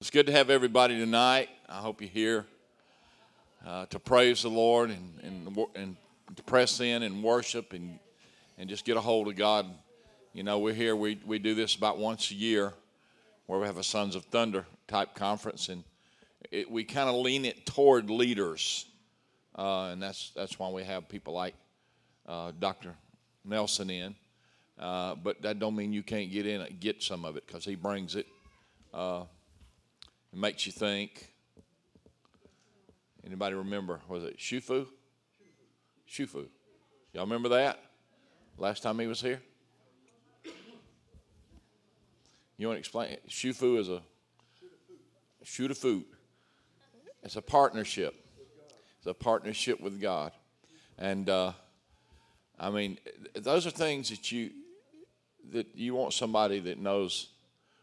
It's good to have everybody tonight. I hope you're here uh, to praise the Lord and, and, and to press in and worship and, and just get a hold of God. You know, we're here, we, we do this about once a year where we have a Sons of Thunder type conference, and it, we kind of lean it toward leaders. Uh, and that's, that's why we have people like uh, Dr. Nelson in. Uh, but that don't mean you can't get in and get some of it because he brings it. It makes you think. Anybody remember? Was it Shufu? Shufu. Y'all remember that? Last time he was here? You want to explain? Shufu is a shoot a food. It's a partnership. It's a partnership with God, and uh, I mean, those are things that you that you want somebody that knows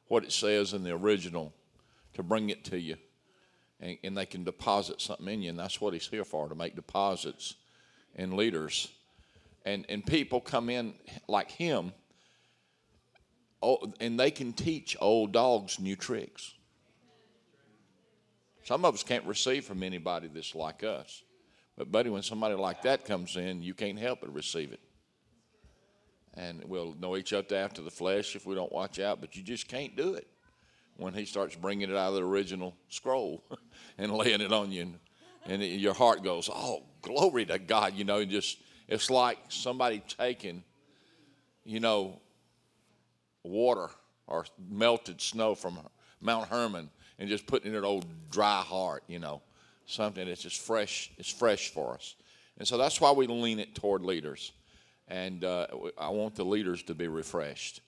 what it says in the original to bring it to you. And, and, they can deposit something in you, and that's what he's here for to make deposits in leaders. And, and people come in like him, oh, and they can teach old dogs new tricks. Some of us can't receive from anybody that's like us. But, buddy, when somebody like that comes in, you can't help but receive it and we'll know each other after the flesh if we don't watch out, but you just can't do it when he starts bringing it out of the original scroll and laying it on you. And, and it, your heart goes, oh, glory to God. You know, just it's like somebody taking, you know, water or melted snow from Mount Hermon and just putting it in an old dry heart, you know, something that's just fresh, it's fresh for us. And so that's why we lean it toward leaders and uh, I want the leaders to be refreshed.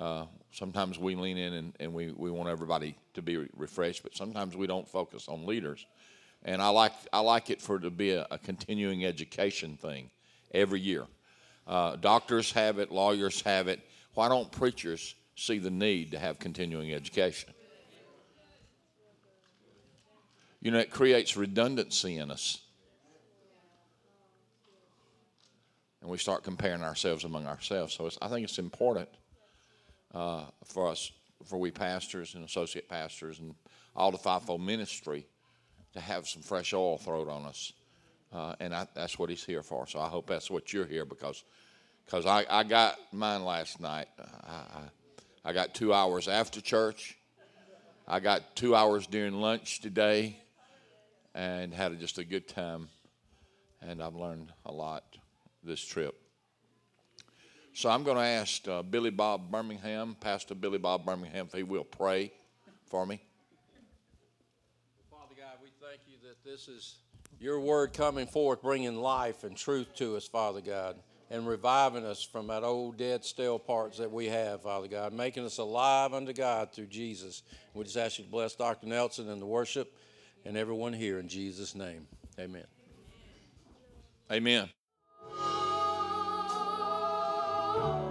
Uh, sometimes we lean in and, and we, we want everybody to be refreshed, but sometimes we don't focus on leaders. And I like, I like it for it to be a, a continuing education thing every year. Uh, doctors have it, lawyers have it. Why don't preachers see the need to have continuing education? You know, it creates redundancy in us. and we start comparing ourselves among ourselves. So I think it's important uh, for us, for we pastors and associate pastors and all the fivefold ministry, to have some fresh oil thrown on us, uh, and I, that's what He's here for. So I hope that's what you're here because, because I, I got mine last night. I, I, I got two hours after church. I got two hours during lunch today, and had just a good time, and I've learned a lot this trip. So I'm going to ask uh, Billy Bob Birmingham, Pastor Billy Bob Birmingham, if he will pray for me. Father God, we thank you that this is your word coming forth, bringing life and truth to us, Father God, and reviving us from that old dead, stale parts that we have, Father God, making us alive unto God through Jesus. We just ask you to bless Dr. Nelson and the worship and everyone here in Jesus' name. Amen. Amen. 哦。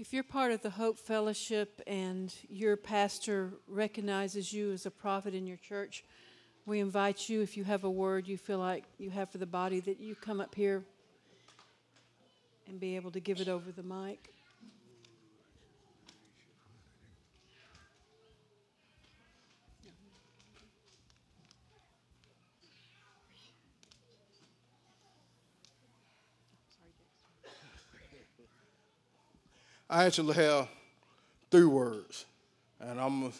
If you're part of the Hope Fellowship and your pastor recognizes you as a prophet in your church, we invite you, if you have a word you feel like you have for the body, that you come up here and be able to give it over the mic. I actually have three words, and I'm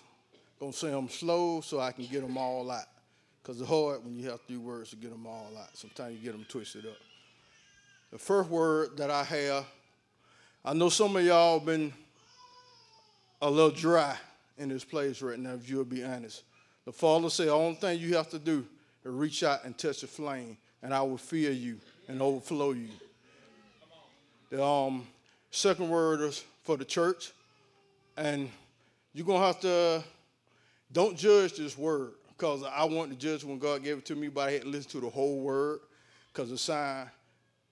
gonna say them slow so I can get them all out. Cause it's hard when you have three words to get them all out. Sometimes you get them twisted up. The first word that I have, I know some of y'all been a little dry in this place right now. If you'll be honest, the Father said, the only thing you have to do is reach out and touch the flame, and I will fill you and overflow you. The um, second word is for the church. And you're going to have to, don't judge this word because I want to judge when God gave it to me, but I had to listen to the whole word because the sign,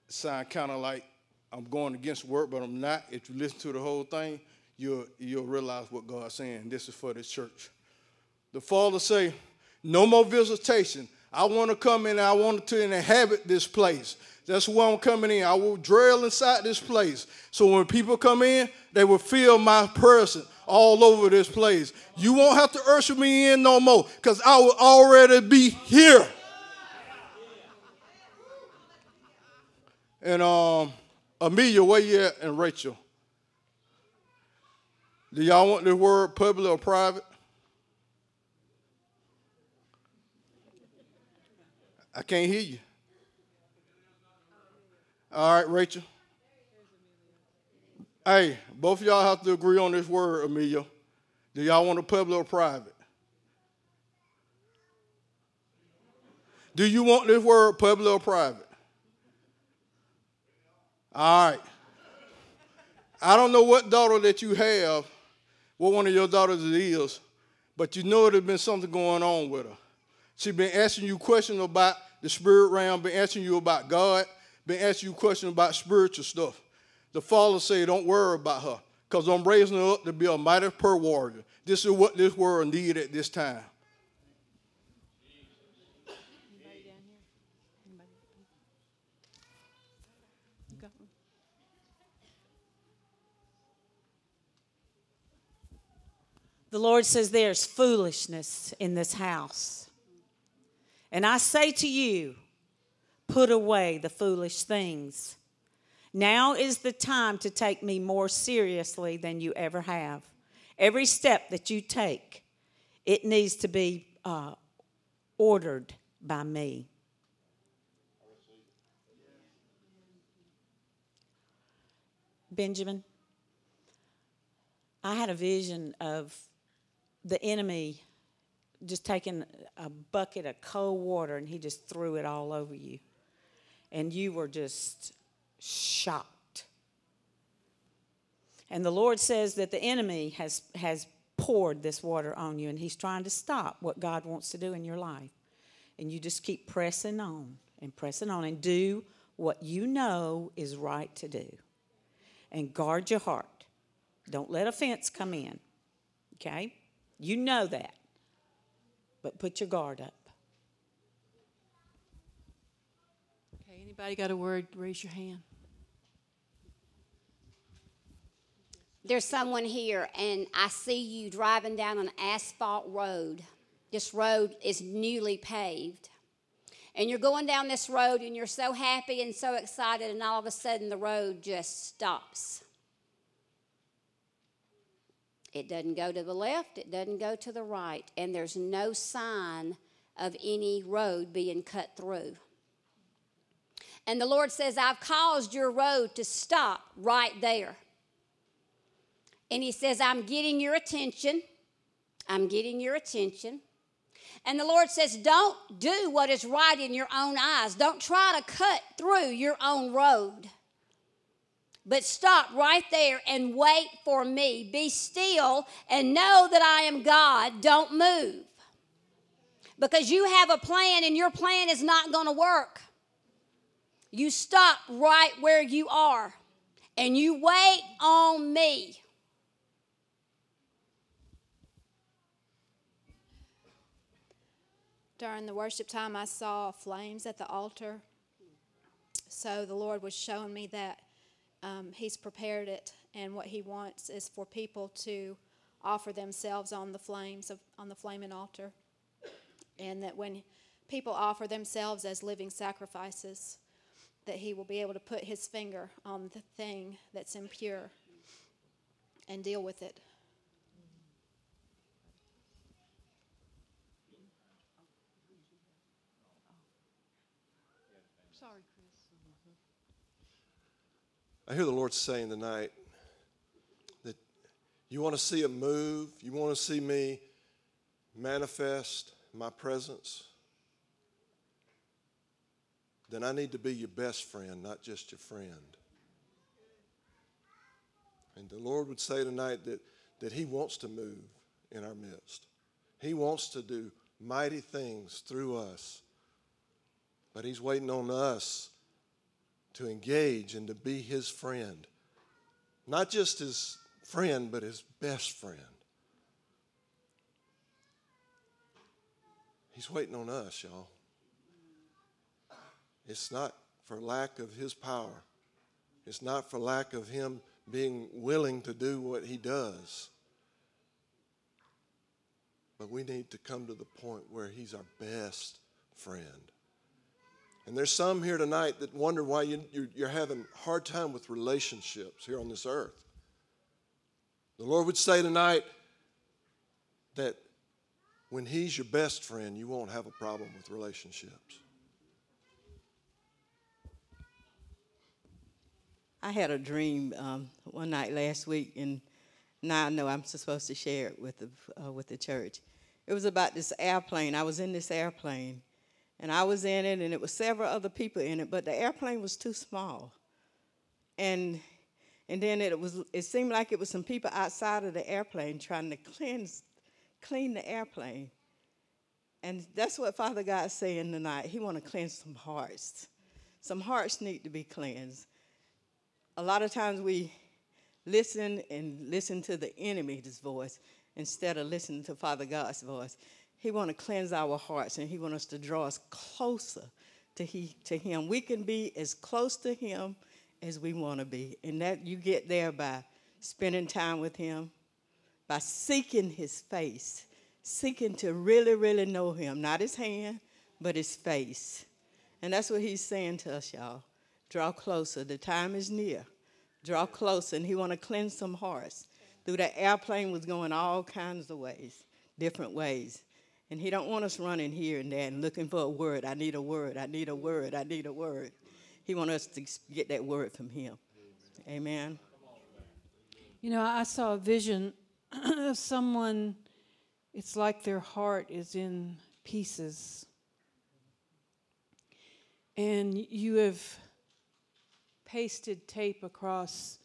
sound kind of like I'm going against the word, but I'm not. If you listen to the whole thing, you'll, you'll realize what God's saying. This is for this church. The Father say, no more visitation. I want to come in I want to inhabit this place. That's why I'm coming in. I will dwell inside this place. So when people come in, they will feel my presence all over this place. You won't have to usher me in no more because I will already be here. And um, Amelia, where you at? And Rachel. Do y'all want the word public or private? I can't hear you. All right, Rachel. Hey, both of y'all have to agree on this word, Amelia. Do y'all want a public or private? Do you want this word public or private? All right. I don't know what daughter that you have, what one of your daughters it is, but you know there's been something going on with her. She's been asking you questions about the spirit realm, been asking you about God, been asking you questions about spiritual stuff. The Father say, don't worry about her, because I'm raising her up to be a mighty prayer warrior. This is what this world need at this time. The Lord says there's foolishness in this house. And I say to you, put away the foolish things. Now is the time to take me more seriously than you ever have. Every step that you take, it needs to be uh, ordered by me. Benjamin, I had a vision of the enemy just taking a bucket of cold water and he just threw it all over you. And you were just shocked. And the Lord says that the enemy has, has poured this water on you and he's trying to stop what God wants to do in your life. And you just keep pressing on and pressing on and do what you know is right to do. And guard your heart. Don't let offense come in. Okay? You know that. But put your guard up. Okay, anybody got a word? Raise your hand. There's someone here, and I see you driving down an asphalt road. This road is newly paved. And you're going down this road, and you're so happy and so excited, and all of a sudden the road just stops. It doesn't go to the left, it doesn't go to the right, and there's no sign of any road being cut through. And the Lord says, I've caused your road to stop right there. And He says, I'm getting your attention. I'm getting your attention. And the Lord says, Don't do what is right in your own eyes. Don't try to cut through your own road. But stop right there and wait for me. Be still and know that I am God. Don't move. Because you have a plan and your plan is not going to work. You stop right where you are and you wait on me. during the worship time, I saw flames at the altar. So the Lord was showing me that um, He's prepared it, and what He wants is for people to offer themselves on the flames of on the flaming altar, and that when people offer themselves as living sacrifices, that He will be able to put His finger on the thing that's impure and deal with it. Sorry, Chris. I hear the Lord saying tonight that you want to see a move, you want to see me manifest my presence, then I need to be your best friend, not just your friend. And the Lord would say tonight that, that He wants to move in our midst. He wants to do mighty things through us. But He's waiting on us to engage and to be his friend. Not just his friend, but his best friend. He's waiting on us, y'all. It's not for lack of his power, it's not for lack of him being willing to do what he does. But we need to come to the point where he's our best friend. And there's some here tonight that wonder why you, you're, you're having a hard time with relationships here on this earth. The Lord would say tonight that when He's your best friend, you won't have a problem with relationships. I had a dream um, one night last week, and now I know I'm supposed to share it with the uh, with the church. It was about this airplane. I was in this airplane, and I was in it, and it was several other people in it, but the airplane was too small. And and then it was it seemed like it was some people outside of the airplane trying to cleanse clean the airplane. And that's what Father God's saying tonight. He want to cleanse some hearts. Some hearts need to be cleansed. A lot of times we listen and listen to the enemy's voice instead of listening to Father God's voice. He want to cleanse our hearts and he want us to draw us closer to he to him. We can be as close to him as we want to be. And that you get there by spending time with him, by seeking his face, seeking to really, really know him, not his hand, but his face. And that's what he's saying to us, y'all. Draw closer. The time is near. Draw closer. And he want to cleanse some hearts. Through that airplane was going all kinds of ways, different ways. And he don't want us running here and there and looking for a word. I need a word. I need a word. I need a word. He want us to get that word from him. Amen. You know, I saw a vision of someone, it's like their heart is in pieces. And you have pasted tape across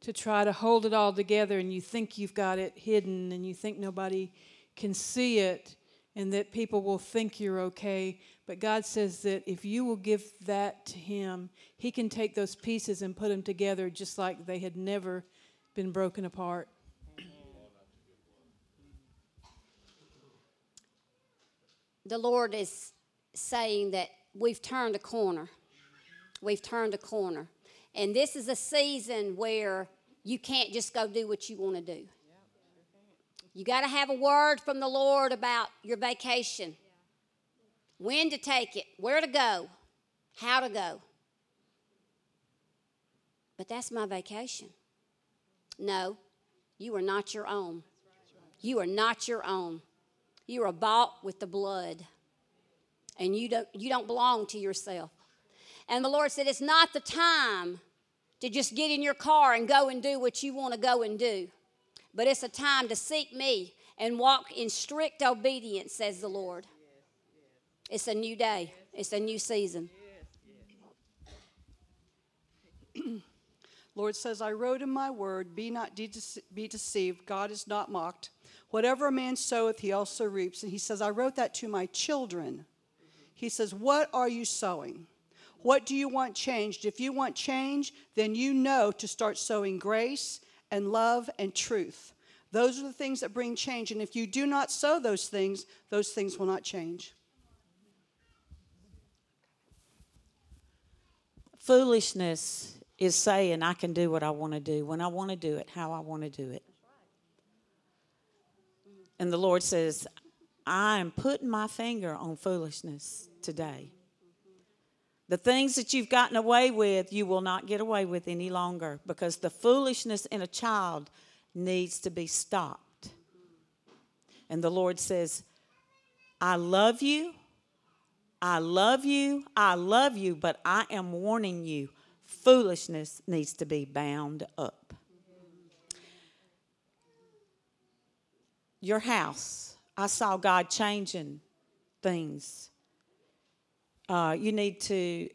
to try to hold it all together, and you think you've got it hidden, and you think nobody can see it, and that people will think you're okay. But God says that if you will give that to Him, He can take those pieces and put them together just like they had never been broken apart. The Lord is saying that we've turned a corner. We've turned a corner. And this is a season where you can't just go do what you want to do. You got to have a word from the Lord about your vacation when to take it, where to go, how to go. But that's my vacation. No, you are not your own. You are not your own. You are bought with the blood. And you don't, you don't belong to yourself. And the Lord said, It's not the time to just get in your car and go and do what you want to go and do, but it's a time to seek me and walk in strict obedience, says the Lord. It's a new day, it's a new season. Lord says, I wrote in my word, be not de- be deceived. God is not mocked. Whatever a man soweth, he also reaps. And he says, I wrote that to my children. He says, What are you sowing? What do you want changed? If you want change, then you know to start sowing grace and love and truth. Those are the things that bring change. And if you do not sow those things, those things will not change. Foolishness is saying, I can do what I want to do, when I want to do it, how I want to do it. And the Lord says, I am putting my finger on foolishness today. The things that you've gotten away with, you will not get away with any longer because the foolishness in a child needs to be stopped. And the Lord says, I love you. I love you. I love you, but I am warning you foolishness needs to be bound up. Your house, I saw God changing things. Uh, you need to,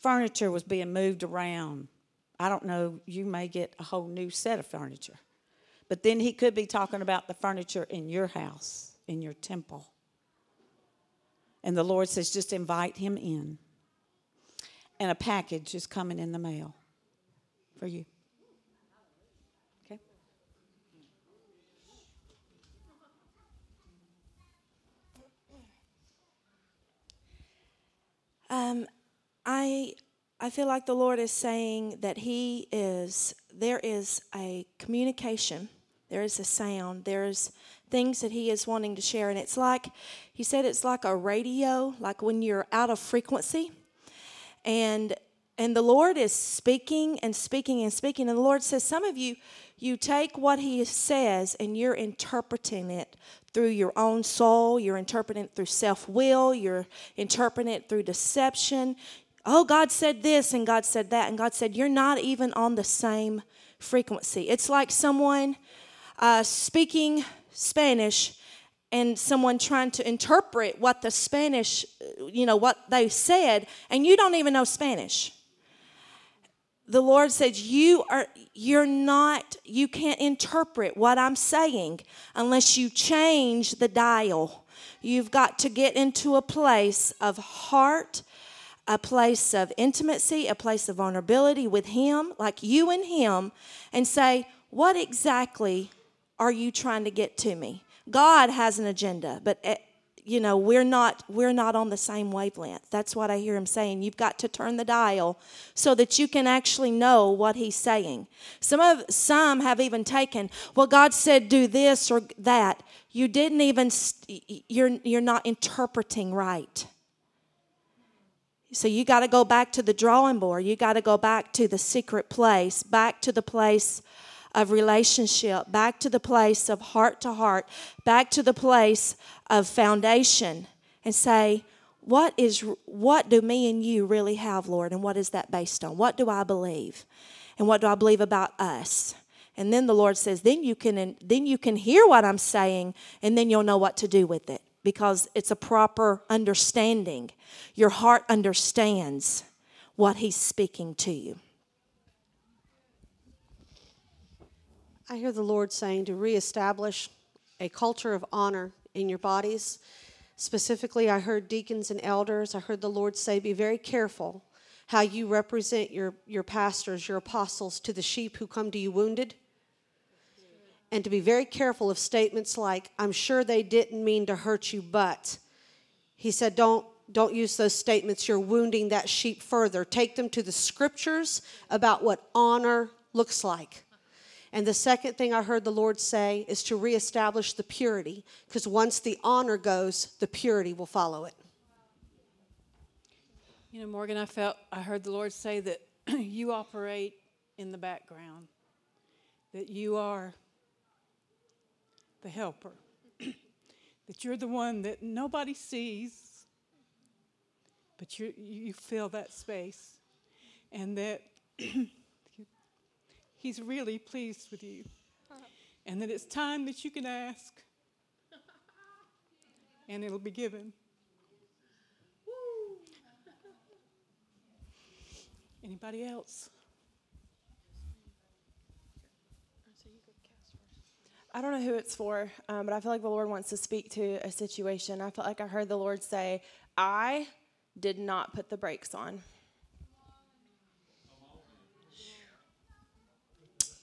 furniture was being moved around. I don't know, you may get a whole new set of furniture. But then he could be talking about the furniture in your house, in your temple. And the Lord says, just invite him in. And a package is coming in the mail for you. Um, I I feel like the Lord is saying that He is there is a communication, there is a sound, there's things that He is wanting to share, and it's like He said it's like a radio, like when you're out of frequency, and and the Lord is speaking and speaking and speaking, and the Lord says some of you you take what He says and you're interpreting it through your own soul, you're interpreting it through self will, you're interpreting it through deception. Oh, God said this and God said that, and God said, You're not even on the same frequency. It's like someone uh, speaking Spanish and someone trying to interpret what the Spanish, you know, what they said, and you don't even know Spanish the lord says you are you're not you can't interpret what i'm saying unless you change the dial. You've got to get into a place of heart a place of intimacy a place of vulnerability with him like you and him and say what exactly are you trying to get to me? God has an agenda but you know we're not we're not on the same wavelength. That's what i hear him saying. You've got to turn the dial so that you can actually know what he's saying. Some of some have even taken well god said do this or that. You didn't even you're you're not interpreting right. So you got to go back to the drawing board. You got to go back to the secret place back to the place of relationship, back to the place of heart to heart, back to the place of foundation, and say, what is what do me and you really have, Lord, and what is that based on? What do I believe? And what do I believe about us? And then the Lord says, then you can then you can hear what I'm saying, and then you'll know what to do with it because it's a proper understanding. Your heart understands what He's speaking to you. I hear the Lord saying to reestablish a culture of honor in your bodies. Specifically, I heard deacons and elders. I heard the Lord say, Be very careful how you represent your, your pastors, your apostles to the sheep who come to you wounded. And to be very careful of statements like, I'm sure they didn't mean to hurt you, but. He said, Don't don't use those statements. You're wounding that sheep further. Take them to the scriptures about what honor looks like. And the second thing I heard the Lord say is to reestablish the purity, because once the honor goes, the purity will follow it. You know, Morgan, I felt, I heard the Lord say that you operate in the background, that you are the helper, that you're the one that nobody sees, but you you fill that space, and that He's really pleased with you. And that it's time that you can ask, and it'll be given. Anybody else? I don't know who it's for, um, but I feel like the Lord wants to speak to a situation. I felt like I heard the Lord say, I did not put the brakes on.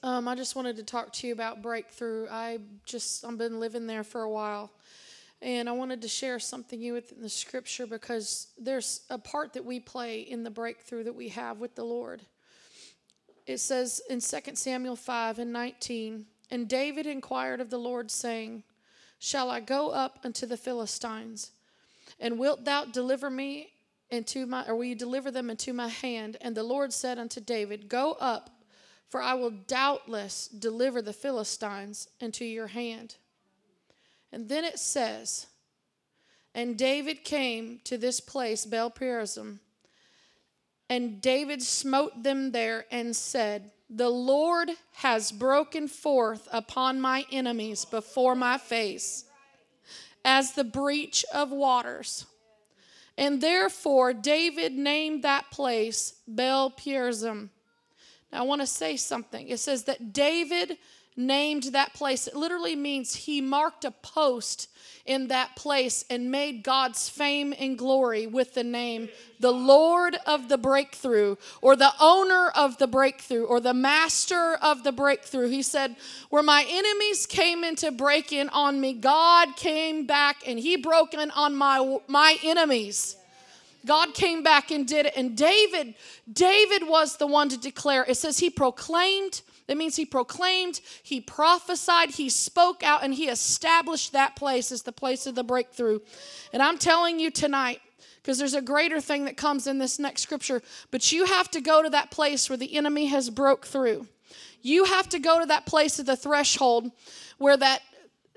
Um, I just wanted to talk to you about breakthrough. I just I've been living there for a while, and I wanted to share something with you with in the scripture because there's a part that we play in the breakthrough that we have with the Lord. It says in 2 Samuel 5 and 19, and David inquired of the Lord, saying, Shall I go up unto the Philistines? And wilt thou deliver me into my, or will you deliver them into my hand? And the Lord said unto David, Go up for I will doubtless deliver the Philistines into your hand. And then it says, And David came to this place, Baal Perazim, and David smote them there and said, The Lord has broken forth upon my enemies before my face as the breach of waters. And therefore David named that place Baal Perazim I want to say something. It says that David named that place. It literally means he marked a post in that place and made God's fame and glory with the name the Lord of the breakthrough, or the owner of the breakthrough, or the master of the breakthrough. He said, Where my enemies came in to break in on me, God came back and he broke in on my, my enemies. God came back and did it. And David, David was the one to declare. It says he proclaimed. That means he proclaimed, he prophesied, he spoke out, and he established that place as the place of the breakthrough. And I'm telling you tonight, because there's a greater thing that comes in this next scripture, but you have to go to that place where the enemy has broke through. You have to go to that place of the threshold where that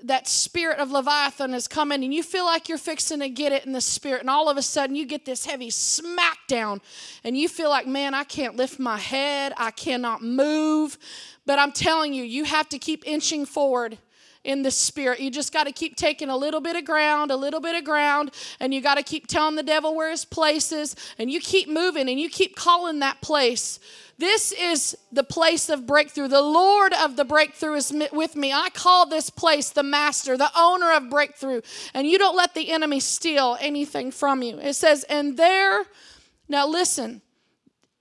that spirit of Leviathan is coming and you feel like you're fixing to get it in the spirit, and all of a sudden you get this heavy smackdown, and you feel like, man, I can't lift my head, I cannot move. But I'm telling you, you have to keep inching forward in the spirit. You just got to keep taking a little bit of ground, a little bit of ground, and you got to keep telling the devil where his place is, and you keep moving and you keep calling that place this is the place of breakthrough. The Lord of the breakthrough is with me. I call this place the master, the owner of breakthrough. And you don't let the enemy steal anything from you. It says, and there, now listen,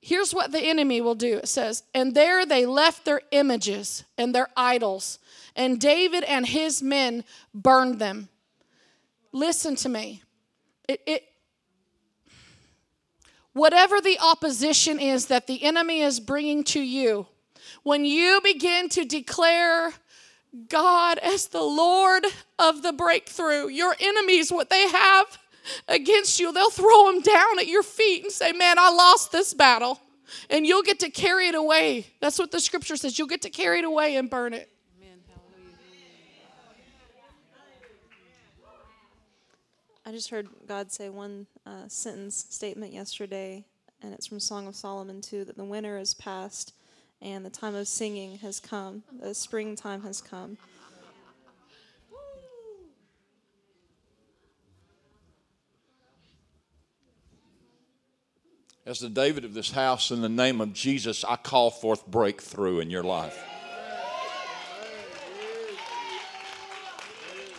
here's what the enemy will do. It says, and there they left their images and their idols, and David and his men burned them. Listen to me. It, it, whatever the opposition is that the enemy is bringing to you, when you begin to declare God as the Lord of the breakthrough, your enemies, what they have against you, they'll throw them down at your feet and say, Man, I lost this battle. And you'll get to carry it away. That's what the scripture says. You'll get to carry it away and burn it. I just heard God say one uh, sentence statement yesterday, and it's from Song of Solomon too that the winter is past and the time of singing has come, the springtime has come. As the David of this house, in the name of Jesus, I call forth breakthrough in your life.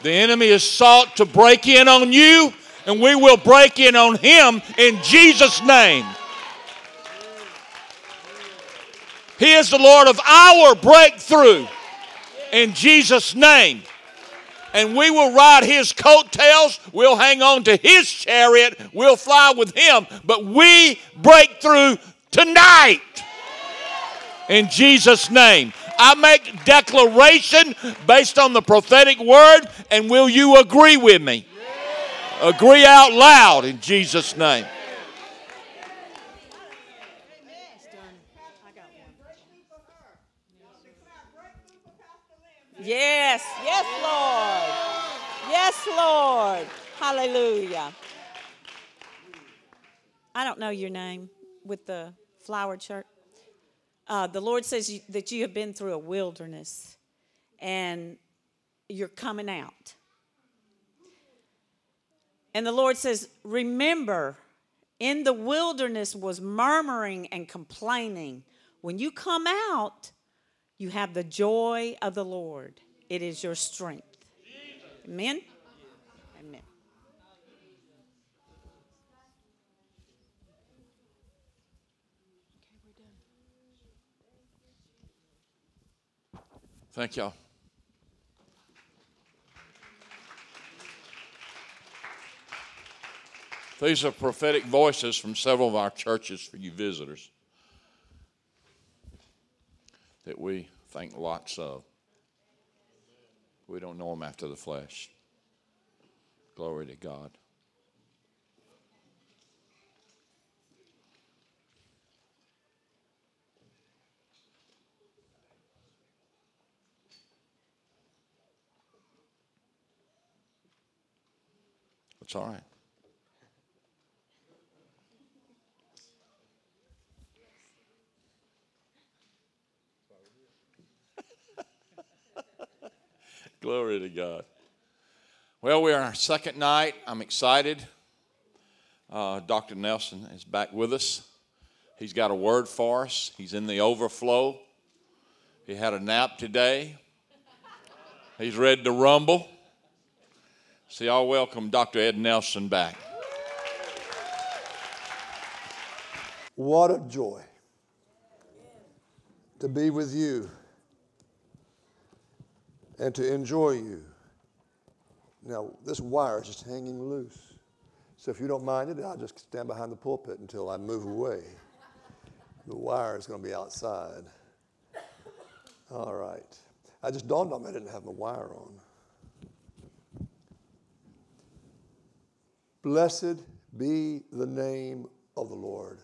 The enemy has sought to break in on you, and we will break in on him in Jesus' name. He is the Lord of our breakthrough in Jesus' name. And we will ride his coattails. We'll hang on to his chariot. We'll fly with him. But we break through tonight in Jesus' name. I make declaration based on the prophetic word, and will you agree with me? Agree out loud in Jesus' name. Yes, yes, Lord. Yes, Lord. Hallelujah. I don't know your name with the flower church. Uh, the Lord says you, that you have been through a wilderness and you're coming out. And the Lord says, Remember, in the wilderness was murmuring and complaining. When you come out, you have the joy of the Lord, it is your strength. Amen? Amen. Thank y'all. These are prophetic voices from several of our churches for you visitors that we think lots of. We don't know them after the flesh. Glory to God. It's all right. Glory to God. Well, we're on our second night. I'm excited. Uh, Dr. Nelson is back with us. He's got a word for us. He's in the overflow. He had a nap today. He's ready to rumble. So, y'all welcome Dr. Ed Nelson back. What a joy to be with you and to enjoy you. Now, this wire is just hanging loose. So if you don't mind it, I'll just stand behind the pulpit until I move away. The wire is going to be outside. All right. I just dawned on me I didn't have my wire on. Blessed be the name of the Lord.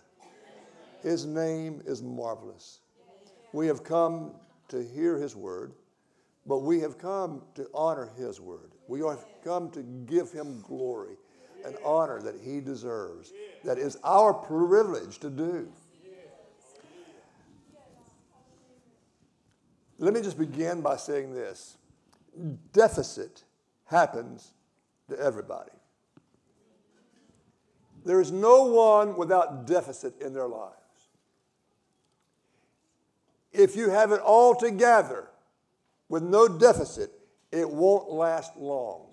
His name is marvelous. We have come to hear his word, but we have come to honor his word. We have come to give him glory and honor that he deserves. That is our privilege to do. Let me just begin by saying this deficit happens to everybody. There is no one without deficit in their lives. If you have it all together with no deficit, it won't last long.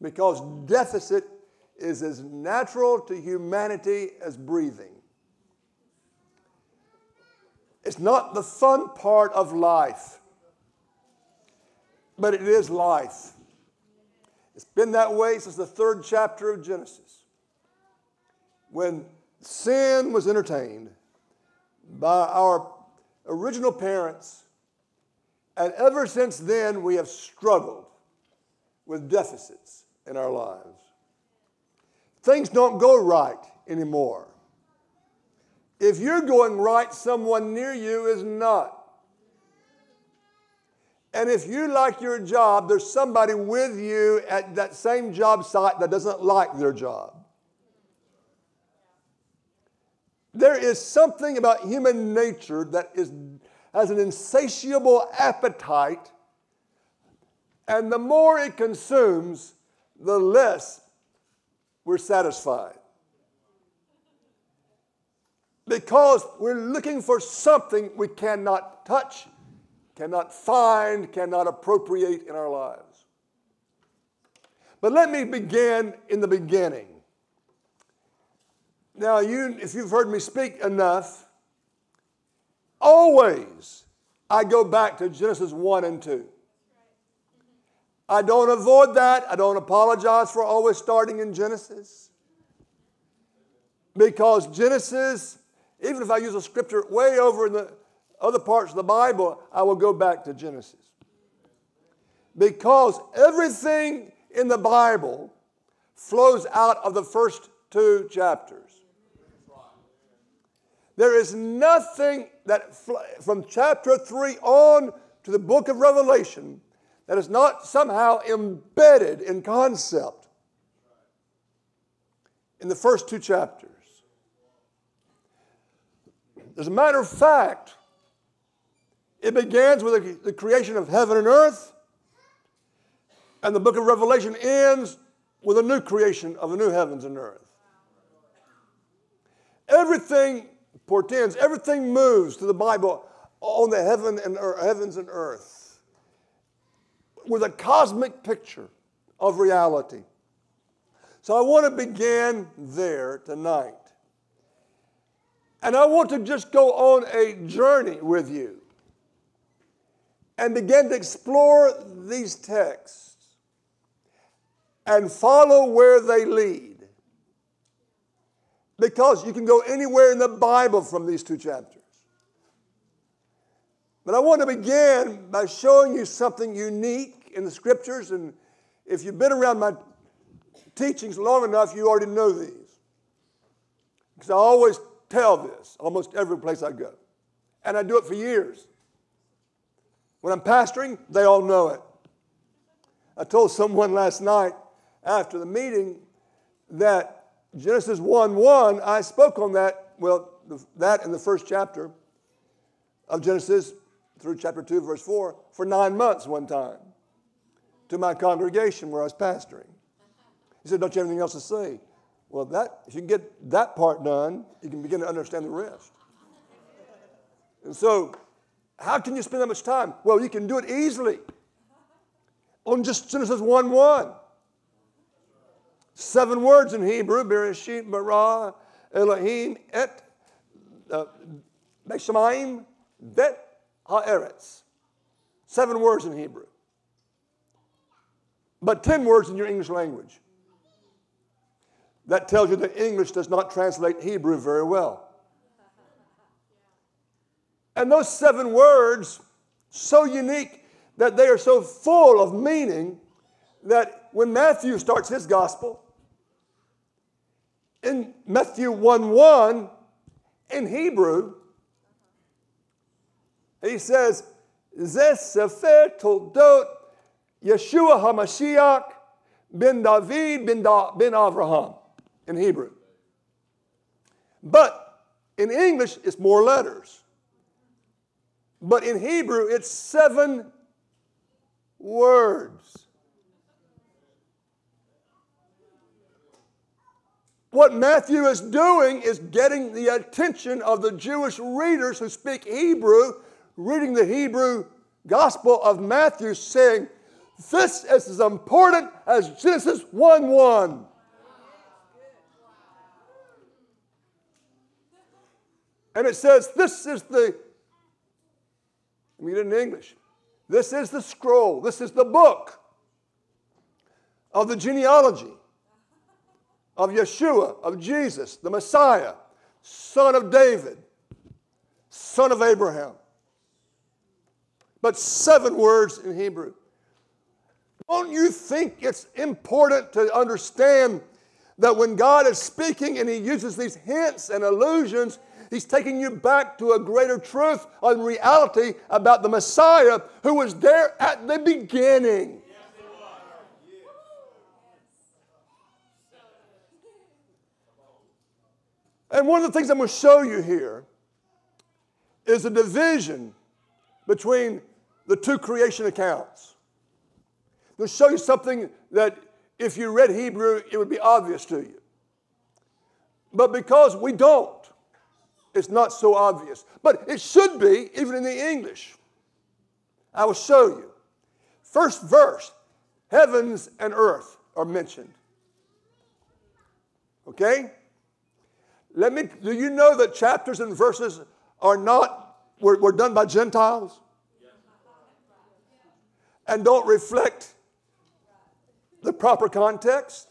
Because deficit is as natural to humanity as breathing. It's not the fun part of life, but it is life. It's been that way since the third chapter of Genesis. When sin was entertained by our original parents, and ever since then we have struggled with deficits in our lives. Things don't go right anymore. If you're going right, someone near you is not. And if you like your job, there's somebody with you at that same job site that doesn't like their job. There is something about human nature that is, has an insatiable appetite, and the more it consumes, the less we're satisfied. Because we're looking for something we cannot touch, cannot find, cannot appropriate in our lives. But let me begin in the beginning. Now, you, if you've heard me speak enough, always I go back to Genesis 1 and 2. I don't avoid that. I don't apologize for always starting in Genesis. Because Genesis, even if I use a scripture way over in the other parts of the Bible, I will go back to Genesis. Because everything in the Bible flows out of the first two chapters. There is nothing that from chapter 3 on to the book of Revelation that is not somehow embedded in concept in the first two chapters. As a matter of fact, it begins with the creation of heaven and earth, and the book of Revelation ends with a new creation of a new heavens and earth. Everything portends, everything moves to the Bible on the heaven and earth, heavens and earth with a cosmic picture of reality. So I want to begin there tonight. And I want to just go on a journey with you and begin to explore these texts and follow where they lead. Because you can go anywhere in the Bible from these two chapters. But I want to begin by showing you something unique in the scriptures. And if you've been around my teachings long enough, you already know these. Because I always tell this almost every place I go. And I do it for years. When I'm pastoring, they all know it. I told someone last night after the meeting that Genesis 1 1, I spoke on that, well, that in the first chapter of Genesis through chapter 2, verse 4, for nine months one time to my congregation where I was pastoring. He said, Don't you have anything else to say? Well, that, if you can get that part done, you can begin to understand the rest. And so, how can you spend that much time? Well, you can do it easily on just Genesis 1 1. Seven words in Hebrew Bereshit, bara, Elohim, et, uh, Beshamayim, vet, haaretz. Seven words in Hebrew. But ten words in your English language. That tells you that English does not translate Hebrew very well. And those seven words, so unique that they are so full of meaning that when Matthew starts his gospel, in Matthew 1 1, in Hebrew, he says, Ze Sefer Toldot Yeshua HaMashiach ben David ben, da, ben Avraham in Hebrew. But in English, it's more letters. But in Hebrew, it's seven words. What Matthew is doing is getting the attention of the Jewish readers who speak Hebrew, reading the Hebrew Gospel of Matthew, saying, This is as important as Genesis 1 1. And it says, This is the, let me get it in English. This is the scroll, this is the book of the genealogy of Yeshua, of Jesus, the Messiah, son of David, son of Abraham. But seven words in Hebrew. Don't you think it's important to understand that when God is speaking and He uses these hints and allusions, He's taking you back to a greater truth and reality about the Messiah who was there at the beginning. And one of the things I'm going to show you here is a division between the two creation accounts. To show you something that if you read Hebrew, it would be obvious to you. But because we don't, it's not so obvious. But it should be, even in the English. I will show you. First verse heavens and earth are mentioned. Okay? Let me, do you know that chapters and verses are not, were, were done by Gentiles? And don't reflect the proper context?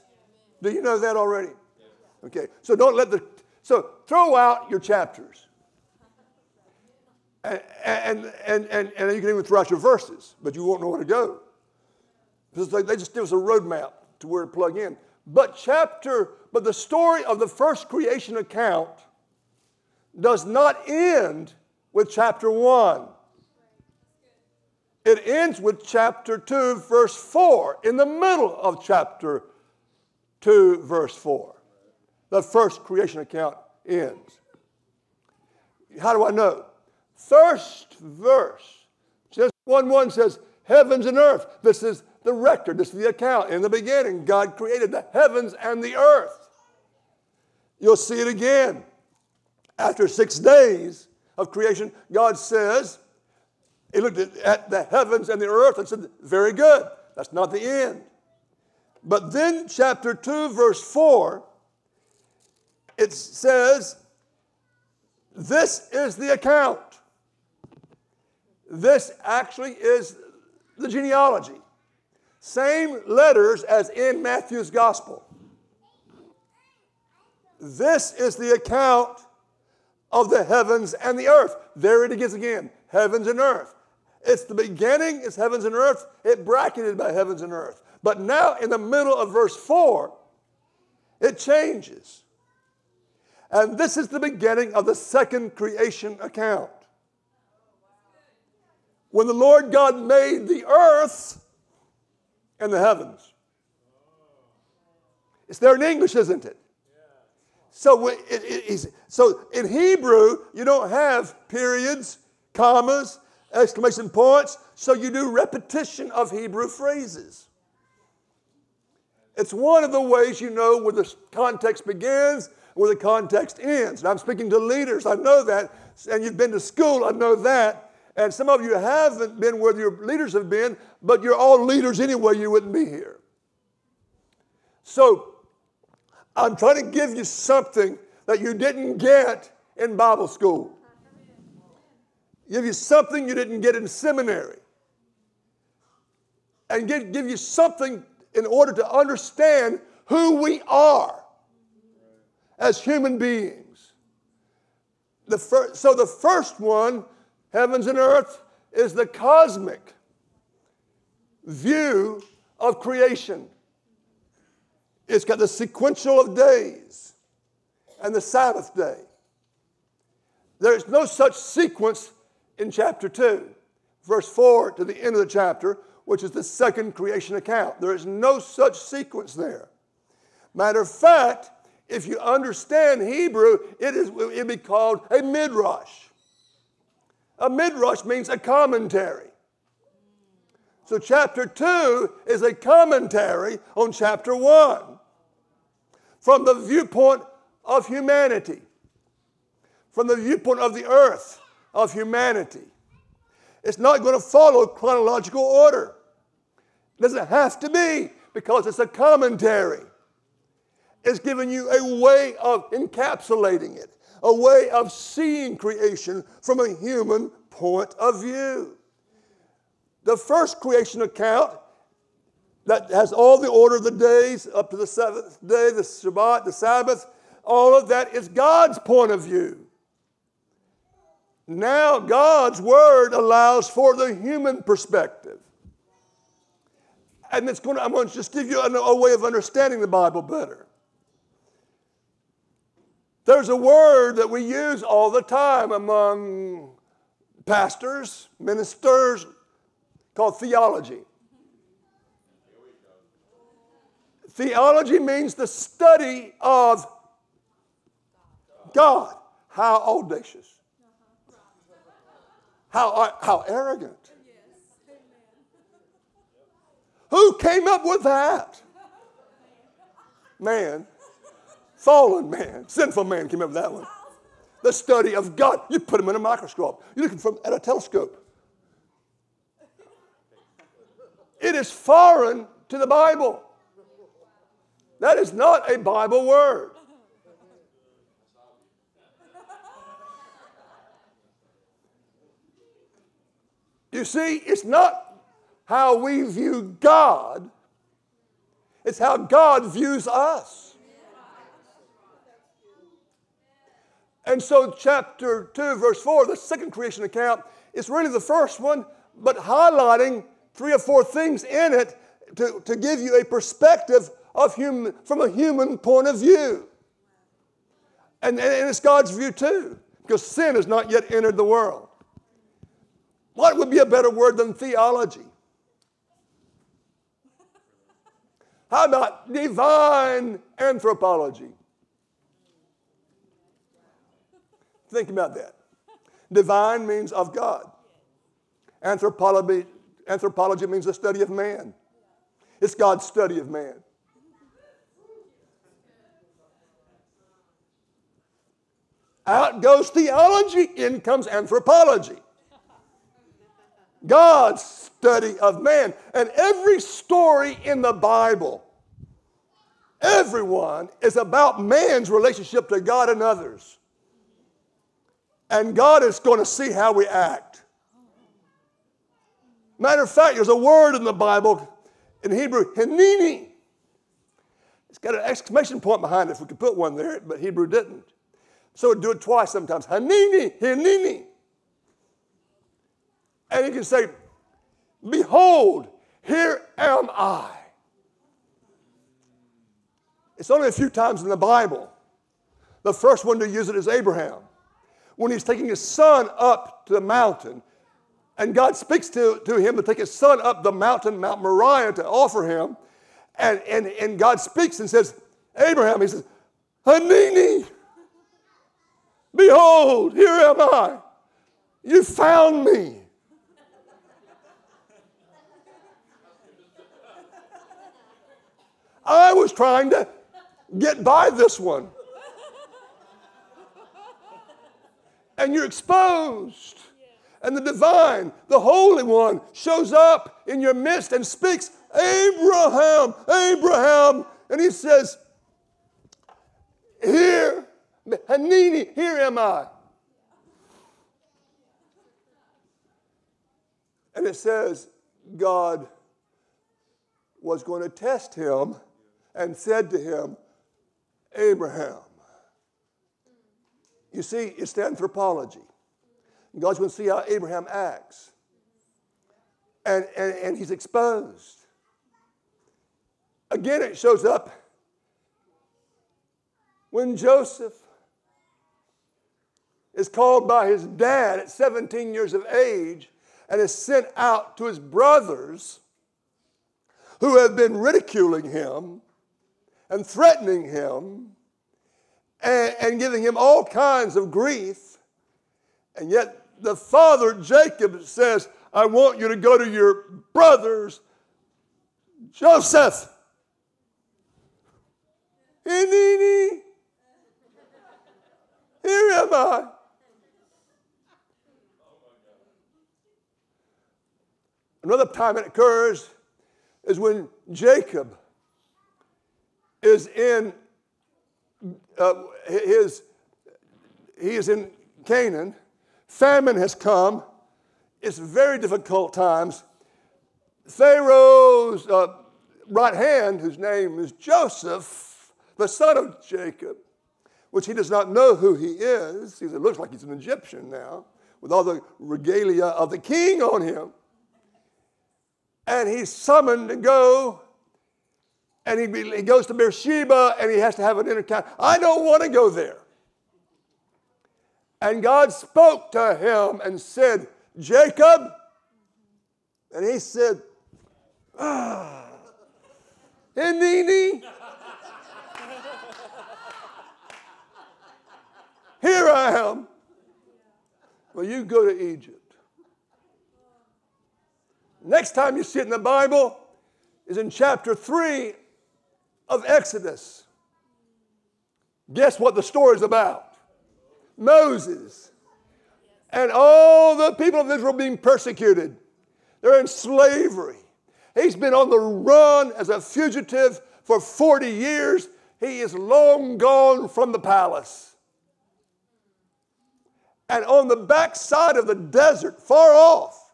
Do you know that already? Okay, so don't let the, so throw out your chapters. And, and, and, and, you can even throw out your verses, but you won't know where to go. Because they just give us a roadmap to where to plug in. But chapter, but the story of the first creation account does not end with chapter 1. It ends with chapter 2, verse 4, in the middle of chapter 2, verse 4. The first creation account ends. How do I know? First verse, just 1 1 says, Heavens and earth. This is the record, this is the account. In the beginning, God created the heavens and the earth. You'll see it again. After six days of creation, God says, He looked at the heavens and the earth and said, Very good. That's not the end. But then, chapter 2, verse 4, it says, This is the account. This actually is the genealogy. Same letters as in Matthew's gospel. This is the account of the heavens and the earth. There it is again heavens and earth. It's the beginning, it's heavens and earth. It bracketed by heavens and earth. But now in the middle of verse 4, it changes. And this is the beginning of the second creation account. When the Lord God made the earth and the heavens. It's there in English, isn't it? So, it, it, so in Hebrew, you don't have periods, commas, exclamation points, so you do repetition of Hebrew phrases. It's one of the ways you know where the context begins, where the context ends. And I'm speaking to leaders, I know that, and you've been to school, I know that. And some of you haven't been where your leaders have been, but you're all leaders anyway, you wouldn't be here. So, I'm trying to give you something that you didn't get in Bible school. Give you something you didn't get in seminary. And give, give you something in order to understand who we are as human beings. The fir- so the first one, heavens and earth, is the cosmic view of creation. It's got the sequential of days and the Sabbath day. There's no such sequence in chapter 2, verse 4 to the end of the chapter, which is the second creation account. There is no such sequence there. Matter of fact, if you understand Hebrew, it is it'd be called a midrash. A midrash means a commentary. So chapter 2 is a commentary on chapter 1 from the viewpoint of humanity, from the viewpoint of the earth, of humanity. It's not going to follow chronological order. It doesn't have to be because it's a commentary. It's giving you a way of encapsulating it, a way of seeing creation from a human point of view. The first creation account that has all the order of the days up to the seventh day, the Shabbat, the Sabbath, all of that is God's point of view. Now, God's word allows for the human perspective. And it's going to, I'm going to just give you a, a way of understanding the Bible better. There's a word that we use all the time among pastors, ministers, called theology. Theology means the study of God. How audacious. How, uh, how arrogant. Who came up with that? Man. Fallen man. Sinful man came up with that one. The study of God. You put him in a microscope. You're looking from, at a telescope. It is foreign to the Bible. That is not a Bible word. You see, it's not how we view God, it's how God views us. And so, chapter 2, verse 4, the second creation account, is really the first one, but highlighting three or four things in it to, to give you a perspective of from a human point of view. And, and it's God's view too, because sin has not yet entered the world. What would be a better word than theology? How about divine anthropology? Think about that. Divine means of God. Anthropology, anthropology means the study of man. It's God's study of man. Out goes theology, in comes anthropology. God's study of man. And every story in the Bible, everyone is about man's relationship to God and others. And God is going to see how we act. Matter of fact, there's a word in the Bible in Hebrew, Hanini. It's got an exclamation point behind it if we could put one there, but Hebrew didn't. So do it twice sometimes. Hanini, Hanini. And you can say, Behold, here am I. It's only a few times in the Bible. The first one to use it is Abraham. When he's taking his son up to the mountain, and God speaks to, to him to take his son up the mountain, Mount Moriah, to offer him. And, and, and God speaks and says, Abraham, he says, Hanini, behold, here am I. You found me. I was trying to get by this one. And you're exposed. And the divine, the Holy One, shows up in your midst and speaks, Abraham, Abraham. And he says, Here, Hanini, here am I. And it says, God was going to test him and said to him, Abraham. You see, it's the anthropology. God's going to see how Abraham acts. And, and, and he's exposed. Again, it shows up when Joseph is called by his dad at 17 years of age and is sent out to his brothers who have been ridiculing him and threatening him and, and giving him all kinds of grief. And yet the father, Jacob, says, I want you to go to your brothers, Joseph. Here am I. Another time it occurs is when Jacob is in uh, his, he is in Canaan. Famine has come. It's very difficult times. Pharaoh's uh, right hand, whose name is Joseph, the son of Jacob, which he does not know who he is. He looks like he's an Egyptian now, with all the regalia of the king on him. And he's summoned to go and he, he goes to Beersheba and he has to have an encounter. I don't want to go there. And God spoke to him and said, Jacob. And he said, Ah, Hinini. Here I am. Well, you go to Egypt. Next time you see it in the Bible is in chapter 3 of Exodus. Guess what the story is about? Moses and all the people of Israel being persecuted. They're in slavery. He's been on the run as a fugitive for 40 years. He is long gone from the palace. And on the backside of the desert, far off,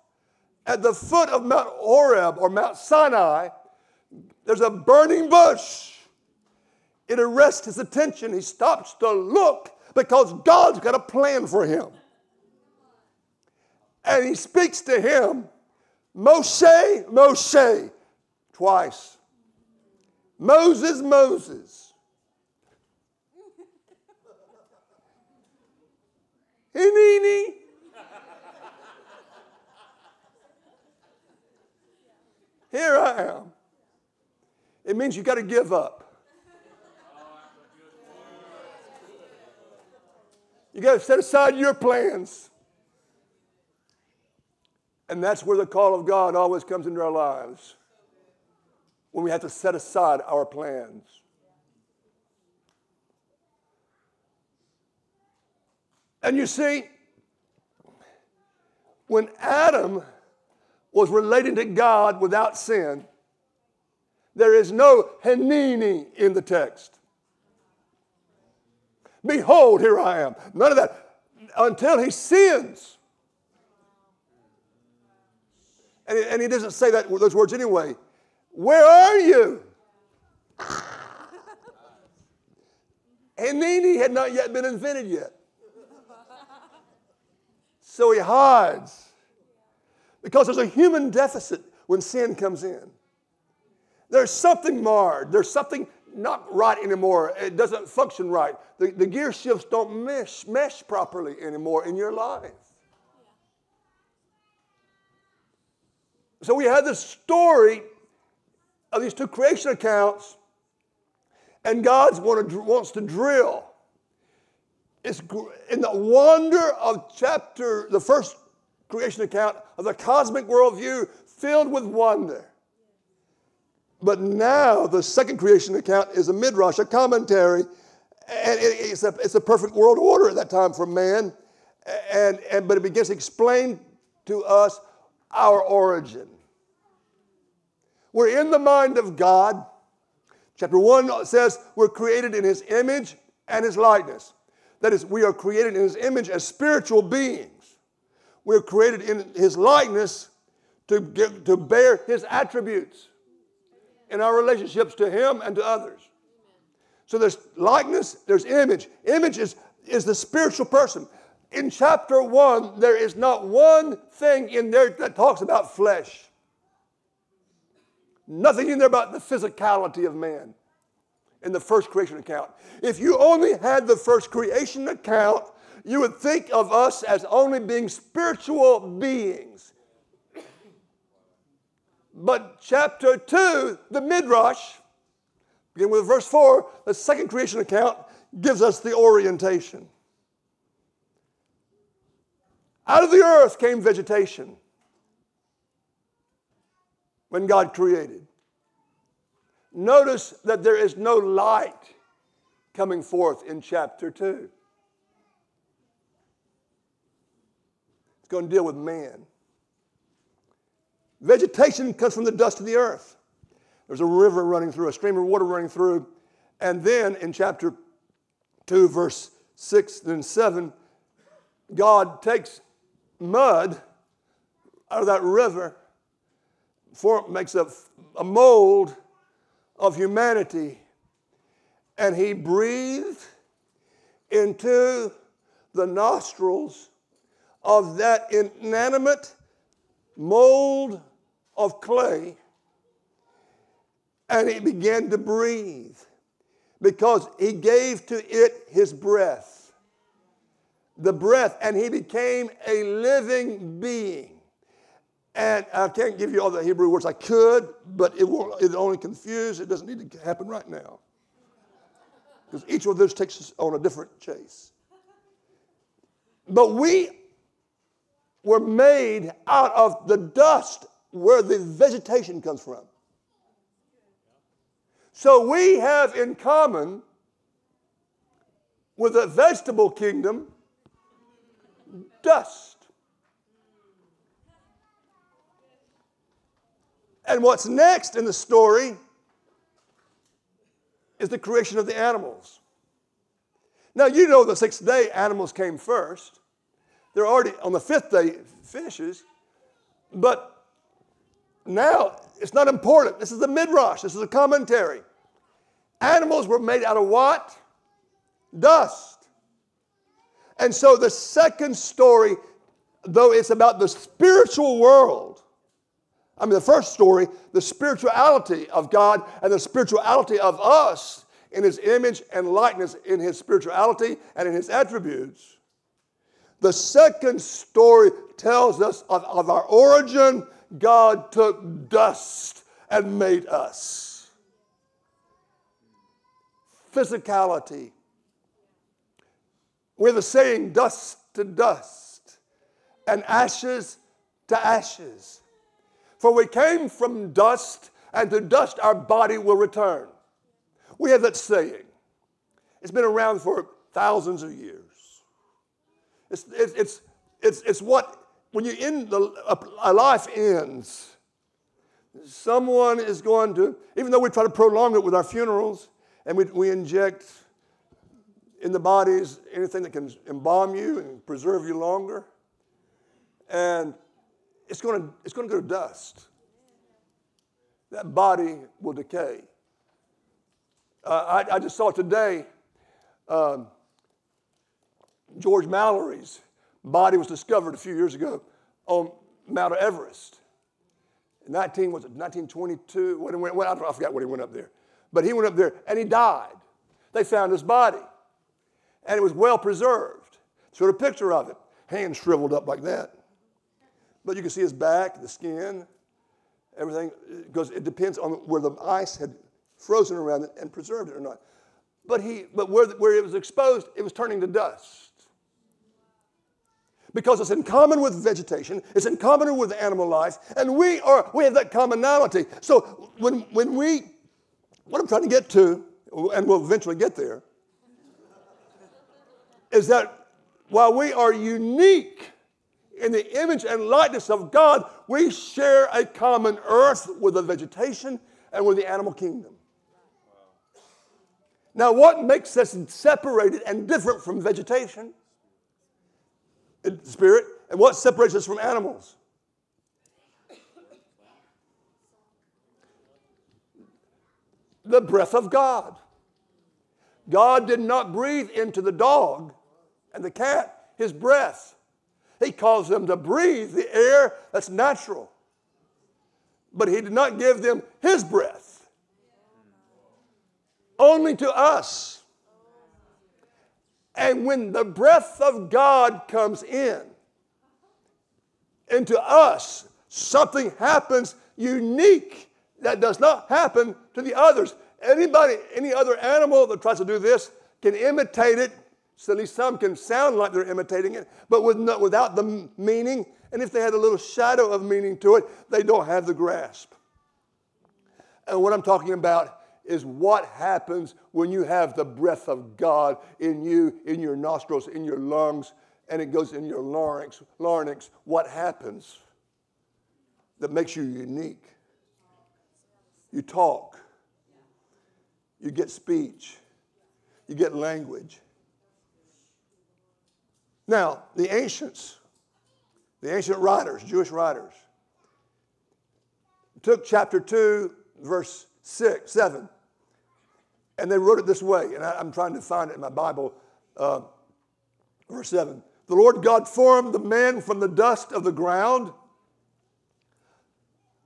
at the foot of Mount Horeb or Mount Sinai, there's a burning bush. It arrests his attention. He stops to look because God's got a plan for him. And he speaks to him, Moshe, Moshe, twice. Moses, Moses. Hinini. Here I am. It means you got to give up. You got to set aside your plans. And that's where the call of God always comes into our lives when we have to set aside our plans. And you see, when Adam was relating to God without sin, there is no Hanini in the text. Behold, here I am. None of that. Until he sins. And, and he doesn't say that those words anyway. Where are you? Hanini had not yet been invented yet. So he hides. Because there's a human deficit when sin comes in. There's something marred. There's something not right anymore. It doesn't function right. The, the gear shifts don't mesh, mesh properly anymore in your life. So we have this story of these two creation accounts, and God wants to drill. It's in the wonder of chapter, the first creation account of the cosmic worldview filled with wonder. But now the second creation account is a midrash, a commentary, and it's a, it's a perfect world order at that time for man. And, and, but it begins to explain to us our origin. We're in the mind of God. Chapter 1 says we're created in his image and his likeness. That is, we are created in his image as spiritual beings. We're created in his likeness to, give, to bear his attributes in our relationships to him and to others. So there's likeness, there's image. Image is, is the spiritual person. In chapter 1, there is not one thing in there that talks about flesh. Nothing in there about the physicality of man in the first creation account. If you only had the first creation account, you would think of us as only being spiritual beings. But chapter 2, the Midrash, beginning with verse 4, the second creation account, gives us the orientation. Out of the earth came vegetation when God created. Notice that there is no light coming forth in chapter 2. It's going to deal with man. Vegetation comes from the dust of the earth. There's a river running through, a stream of water running through. And then in chapter 2, verse 6 and 7, God takes mud out of that river form, makes a, a mold of humanity, and he breathed into the nostrils of that inanimate mold of clay, and he began to breathe because he gave to it his breath. The breath, and he became a living being. And I can't give you all the Hebrew words. I could, but it won't. It only confuse. It doesn't need to happen right now, because each of those takes us on a different chase. But we were made out of the dust where the vegetation comes from. So we have in common with the vegetable kingdom dust. And what's next in the story is the creation of the animals. Now, you know the sixth day animals came first. They're already on the fifth day fishes. But now it's not important. This is the midrash, this is a commentary. Animals were made out of what? Dust. And so the second story, though it's about the spiritual world, I mean, the first story, the spirituality of God and the spirituality of us in His image and likeness, in His spirituality and in His attributes. The second story tells us of, of our origin. God took dust and made us. Physicality. We're the saying dust to dust and ashes to ashes. For we came from dust, and to dust our body will return. We have that saying. It's been around for thousands of years. It's, it's, it's, it's, it's what, when you end the, a, life ends, someone is going to, even though we try to prolong it with our funerals and we, we inject in the bodies anything that can embalm you and preserve you longer. And it's going to, it's going to go to dust. That body will decay. Uh, I, I, just saw today um, George Mallory's body was discovered a few years ago on Mount Everest. 19, was it 1922? When he went, well, I forgot when he went up there. But he went up there and he died. They found his body. And it was well preserved. Showed a picture of it. Hands shriveled up like that. But you can see his back, the skin, everything, because it depends on where the ice had frozen around it and preserved it or not. But, he, but where, where it was exposed, it was turning to dust because it's in common with vegetation, it's in common with animal life, and we are we have that commonality. So when when we what I'm trying to get to, and we'll eventually get there, is that while we are unique in the image and likeness of God, we share a common earth with the vegetation and with the animal kingdom. Now, what makes us separated and different from vegetation? Spirit. And what separates us from animals? The breath of God. God did not breathe into the dog and the cat his breath. He caused them to breathe the air that's natural. But he did not give them his breath. Only to us. And when the breath of God comes in into us, something happens unique that does not happen to the others. Anybody, any other animal that tries to do this can imitate it. So at least some can sound like they're imitating it, but with no, without the meaning. And if they had a little shadow of meaning to it, they don't have the grasp. And what I'm talking about is what happens when you have the breath of God in you, in your nostrils, in your lungs, and it goes in your larynx. Larynx, what happens that makes you unique? You talk, you get speech, you get language. Now, the ancients, the ancient writers, Jewish writers, took chapter 2, verse 6, 7. And they wrote it this way, and I, am trying to find it in my Bible. Uh, verse 7 The Lord God formed the man from the dust of the ground,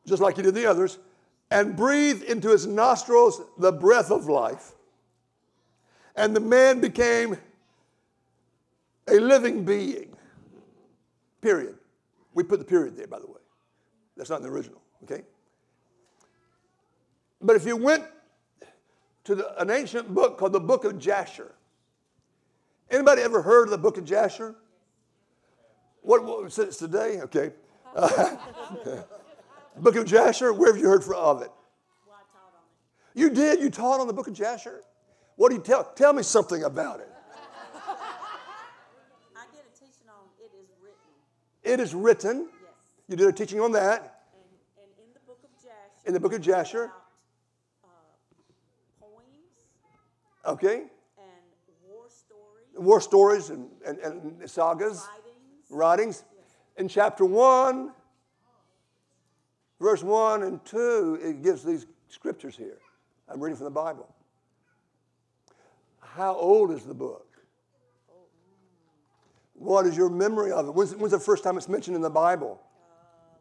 just like he did the others, and breathed into his nostrils the breath of life. And the man became a living being. Period. We put the period there, by the way. That's not in the original, okay? But if you went to the, an ancient book called the Book of Jasher, anybody ever heard of the Book of Jasher? What, what since today? Okay. Uh, book of Jasher. Where have you heard of it? You did. You taught on the Book of Jasher. What do you tell? Tell me something about it. I did a teaching on it is written. It is written. Yes. You did a teaching on that. And, and in the book of Jasher. In the book of Jasher. Okay? And war stories. War stories and, and, and sagas. Writings. Writings. In chapter 1, verse 1 and 2, it gives these scriptures here. I'm reading from the Bible. How old is the book? What is your memory of it? When's, when's the first time it's mentioned in the Bible? Uh,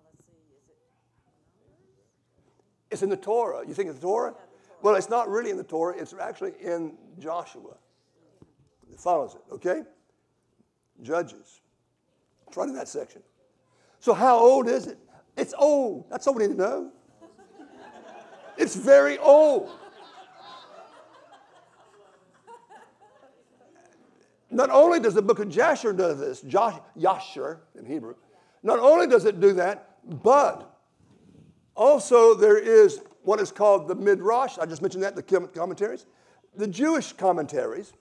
it's in the Torah. You think it's the Torah? Well, it's not really in the Torah, it's actually in Joshua. It follows it, okay? Judges. It's right in that section. So, how old is it? It's old. That's all we need to know. It's very old. Not only does the book of Jasher do this, Josh, Yasher in Hebrew, not only does it do that, but also there is what is called the Midrash. I just mentioned that, the commentaries. The Jewish commentaries,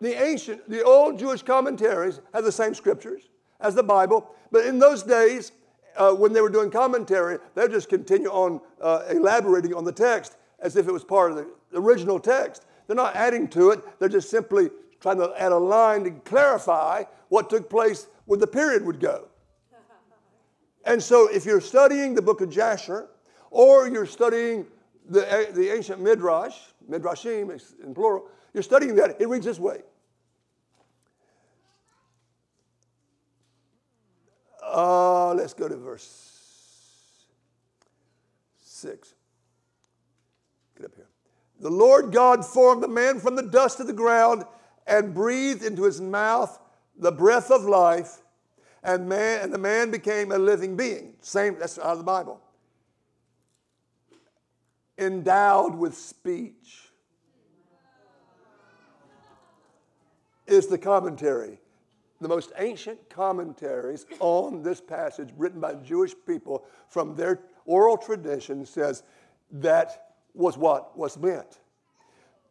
the ancient, the old Jewish commentaries have the same scriptures as the Bible, but in those days, uh, when they were doing commentary, they would just continue on uh, elaborating on the text as if it was part of the original text. They're not adding to it, they're just simply trying to add a line to clarify what took place when the period would go. And so if you're studying the book of Jasher, or you're studying the, the ancient Midrash, Midrashim in plural, you're studying that, it reads this way. Uh, let's go to verse 6. Get up here. The Lord God formed the man from the dust of the ground and breathed into his mouth the breath of life, and man and the man became a living being. Same, that's out of the Bible. Endowed with speech. Is the commentary. The most ancient commentaries on this passage written by Jewish people from their oral tradition says that was what was meant.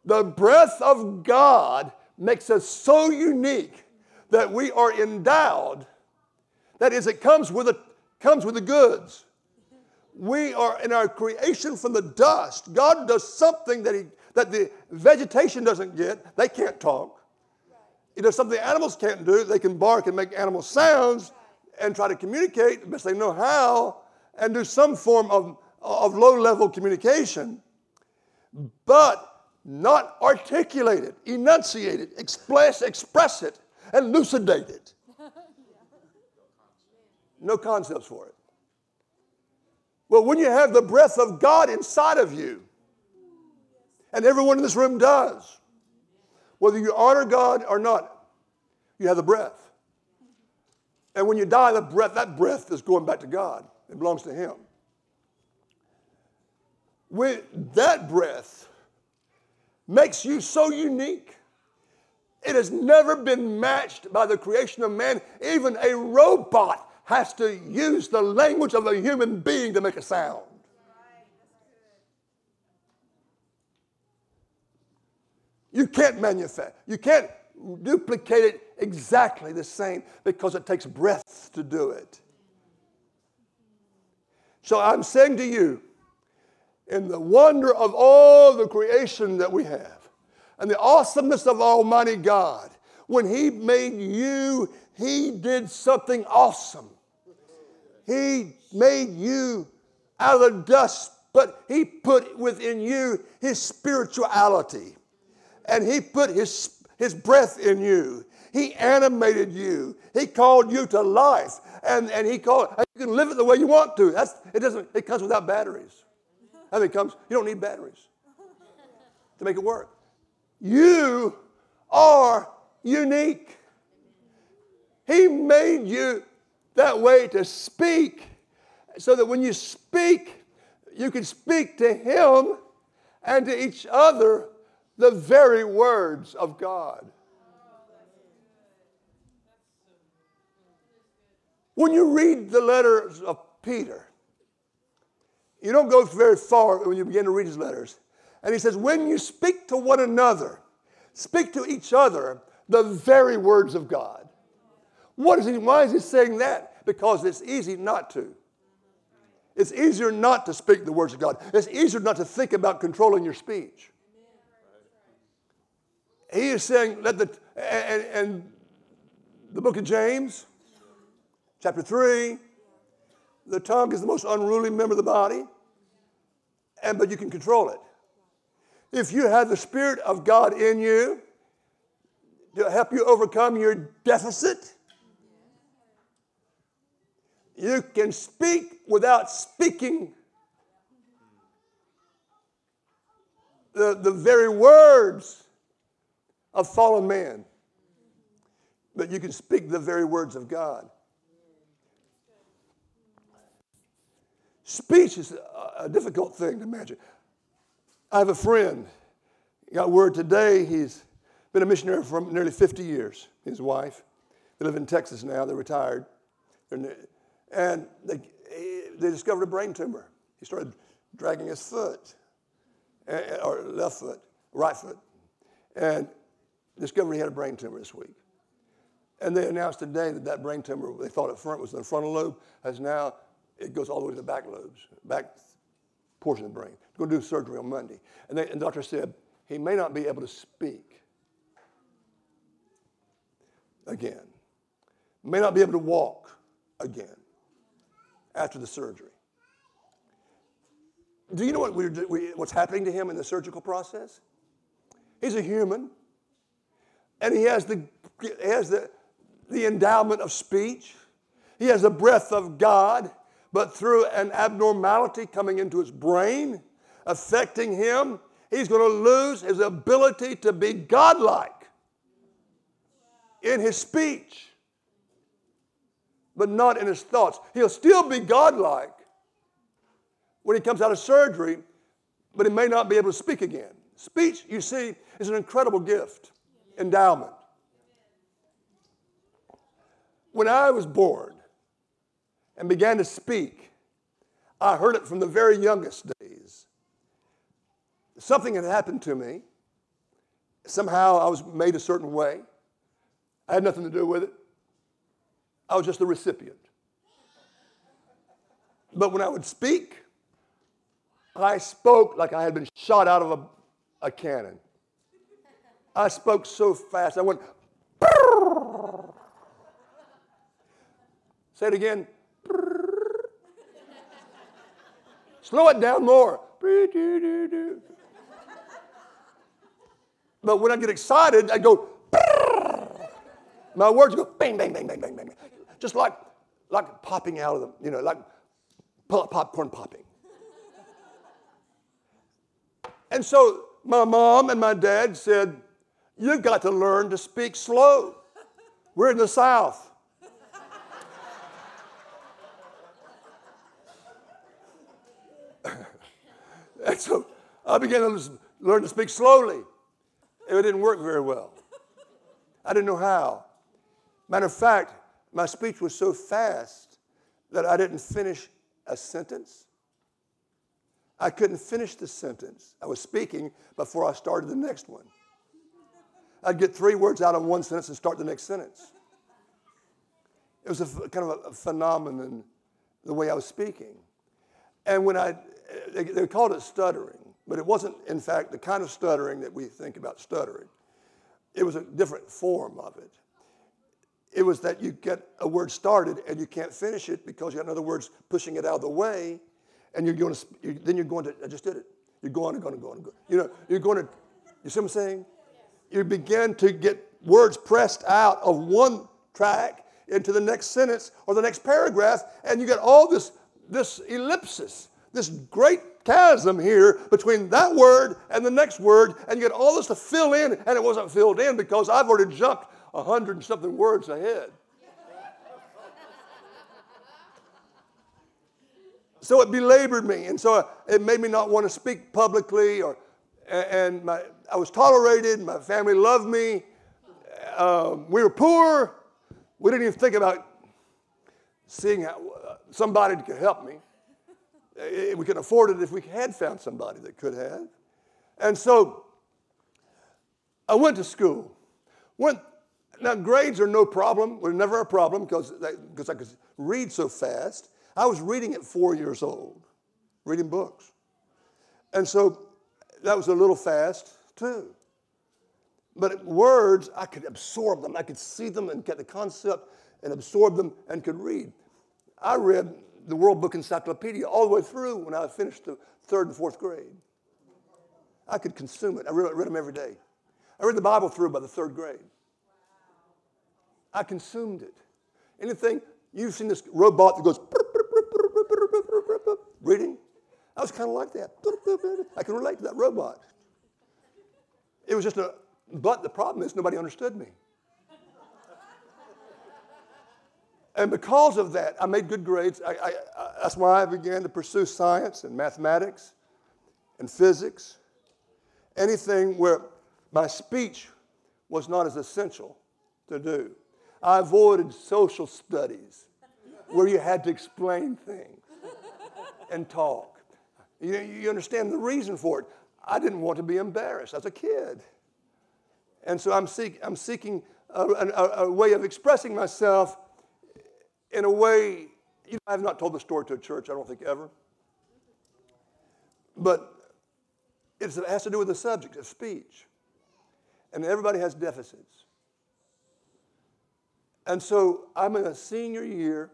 The breath of God makes us so unique that we are endowed. That is, it comes with, a, comes with the goods. We are in our creation from the dust. God does something that, he, that the vegetation doesn't get. They can't talk. He does something animals can't do. They can bark and make animal sounds and try to communicate the best they know how and do some form of, of low level communication. But not articulate it, enunciate it, express, express it, elucidate it. No concepts for it. Well, when you have the breath of God inside of you, and everyone in this room does, whether you honor God or not, you have the breath. And when you die, the breath, that breath is going back to God. It belongs to Him. When that breath makes you so unique. It has never been matched by the creation of man. Even a robot has to use the language of a human being to make a sound. You can't manufacture, you can't duplicate it exactly the same because it takes breath to do it. So I'm saying to you, in the wonder of all the creation that we have and the awesomeness of Almighty God. When He made you, He did something awesome. He made you out of the dust, but He put within you His spirituality. And He put His, his breath in you. He animated you. He called you to life. And, and He called, you can live it the way you want to. That's, it, doesn't, it comes without batteries. And it comes, you don't need batteries to make it work. You are unique. He made you that way to speak so that when you speak, you can speak to Him and to each other the very words of God. When you read the letters of Peter, you don't go very far when you begin to read his letters. And he says, When you speak to one another, speak to each other the very words of God. What is he, why is he saying that? Because it's easy not to. It's easier not to speak the words of God. It's easier not to think about controlling your speech. He is saying, let the, and, and the book of James, chapter 3, the tongue is the most unruly member of the body, and but you can control it. If you have the Spirit of God in you to help you overcome your deficit, you can speak without speaking the, the very words of fallen man. But you can speak the very words of God. Speech is a, a difficult thing to imagine. I have a friend, got word today, he's been a missionary for nearly 50 years, his wife. They live in Texas now, they're retired. And they, they discovered a brain tumor. He started dragging his foot, eh, eh, or left foot, right foot, and discovered he had a brain tumor this week. And they announced today that that brain tumor, they thought at front was in the frontal lobe, has now it goes all the way to the back lobes, back portion of the brain. Going to do surgery on Monday. And, they, and the doctor said he may not be able to speak again, may not be able to walk again. After the surgery. Do you know what we, what's happening to him in the surgical process? He's a human, and he has the, he has the, the endowment of speech. He has the breath of God, but through an abnormality coming into his brain, affecting him, he's going to lose his ability to be godlike in his speech, but not in his thoughts. He'll still be godlike when he comes out of surgery, but he may not be able to speak again. Speech, you see, is an incredible gift, endowment. When I was born and began to speak, I heard it from the very youngest days. Something had happened to me. Somehow I was made a certain way. I had nothing to do with it. I was just the recipient. But when I would speak, I spoke like I had been shot out of a, a cannon. I spoke so fast, I went, Say it again. Slow it down more. But when I get excited, I go, my words go bang, bang, bang, bang, bang, bang. Just like, like popping out of them, you know, like popcorn popping. And so my mom and my dad said, You've got to learn to speak slow. We're in the South. and so I began to learn to speak slowly. It didn't work very well. I didn't know how. Matter of fact, my speech was so fast that I didn't finish a sentence. I couldn't finish the sentence. I was speaking before I started the next one. I'd get three words out of one sentence and start the next sentence. It was a kind of a phenomenon, the way I was speaking. And when I, they, they called it stuttering, but it wasn't, in fact, the kind of stuttering that we think about stuttering. It was a different form of it. It was that you get a word started and you can't finish it because you got other words pushing it out of the way, and you're going to, you, then you're going to, I just did it. You're going to, going to, going to, you know, you're going to, you see what I'm saying? You begin to get words pressed out of one track into the next sentence or the next paragraph, and you get all this, this ellipsis, this great chasm here between that word and the next word, and you get all this to fill in, and it wasn't filled in because I've already jumped a hundred and something words ahead. so it belabored me, and so it made me not want to speak publicly, or and my, I was tolerated. My family loved me. Um, we were poor. We didn't even think about seeing how, uh, somebody could help me. Uh, we could afford it if we had found somebody that could have. And so I went to school. Went, now, grades are no problem, were never a problem because I could read so fast. I was reading at four years old, reading books. And so that was a little fast too. But words, I could absorb them. I could see them and get the concept and absorb them and could read. I read the World Book Encyclopedia all the way through when I finished the third and fourth grade. I could consume it. I read, read them every day. I read the Bible through by the third grade. I consumed it. Anything, you've seen this robot that goes reading? I was kind of like that. I can relate to that robot. It was just a, but the problem is nobody understood me. And because of that, I made good grades. I, I, I, that's why I began to pursue science and mathematics and physics. Anything where my speech was not as essential to do. I avoided social studies where you had to explain things and talk. You, you understand the reason for it. I didn't want to be embarrassed as a kid. And so I'm, seek, I'm seeking a, a, a, way of expressing myself in a way, you know, I have not told the story to a church, I don't think ever. But it has to do with the subject of speech. And everybody has deficits. And so I'm in a senior year.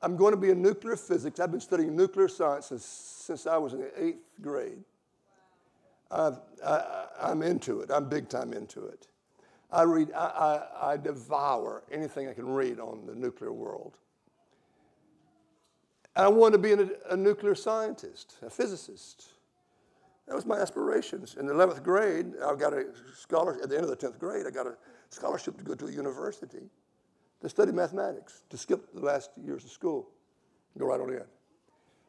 I'm going to be in nuclear physics. I've been studying nuclear science since, since I was in the eighth grade. I've, I, I'm into it. I'm big time into it. I read, I, I, I devour anything I can read on the nuclear world. I wanted to be a, a nuclear scientist, a physicist. That was my aspirations. In the 11th grade, I got a scholarship, at the end of the 10th grade, I got a scholarship to go to a university to study mathematics, to skip the last years of school, and go right on in.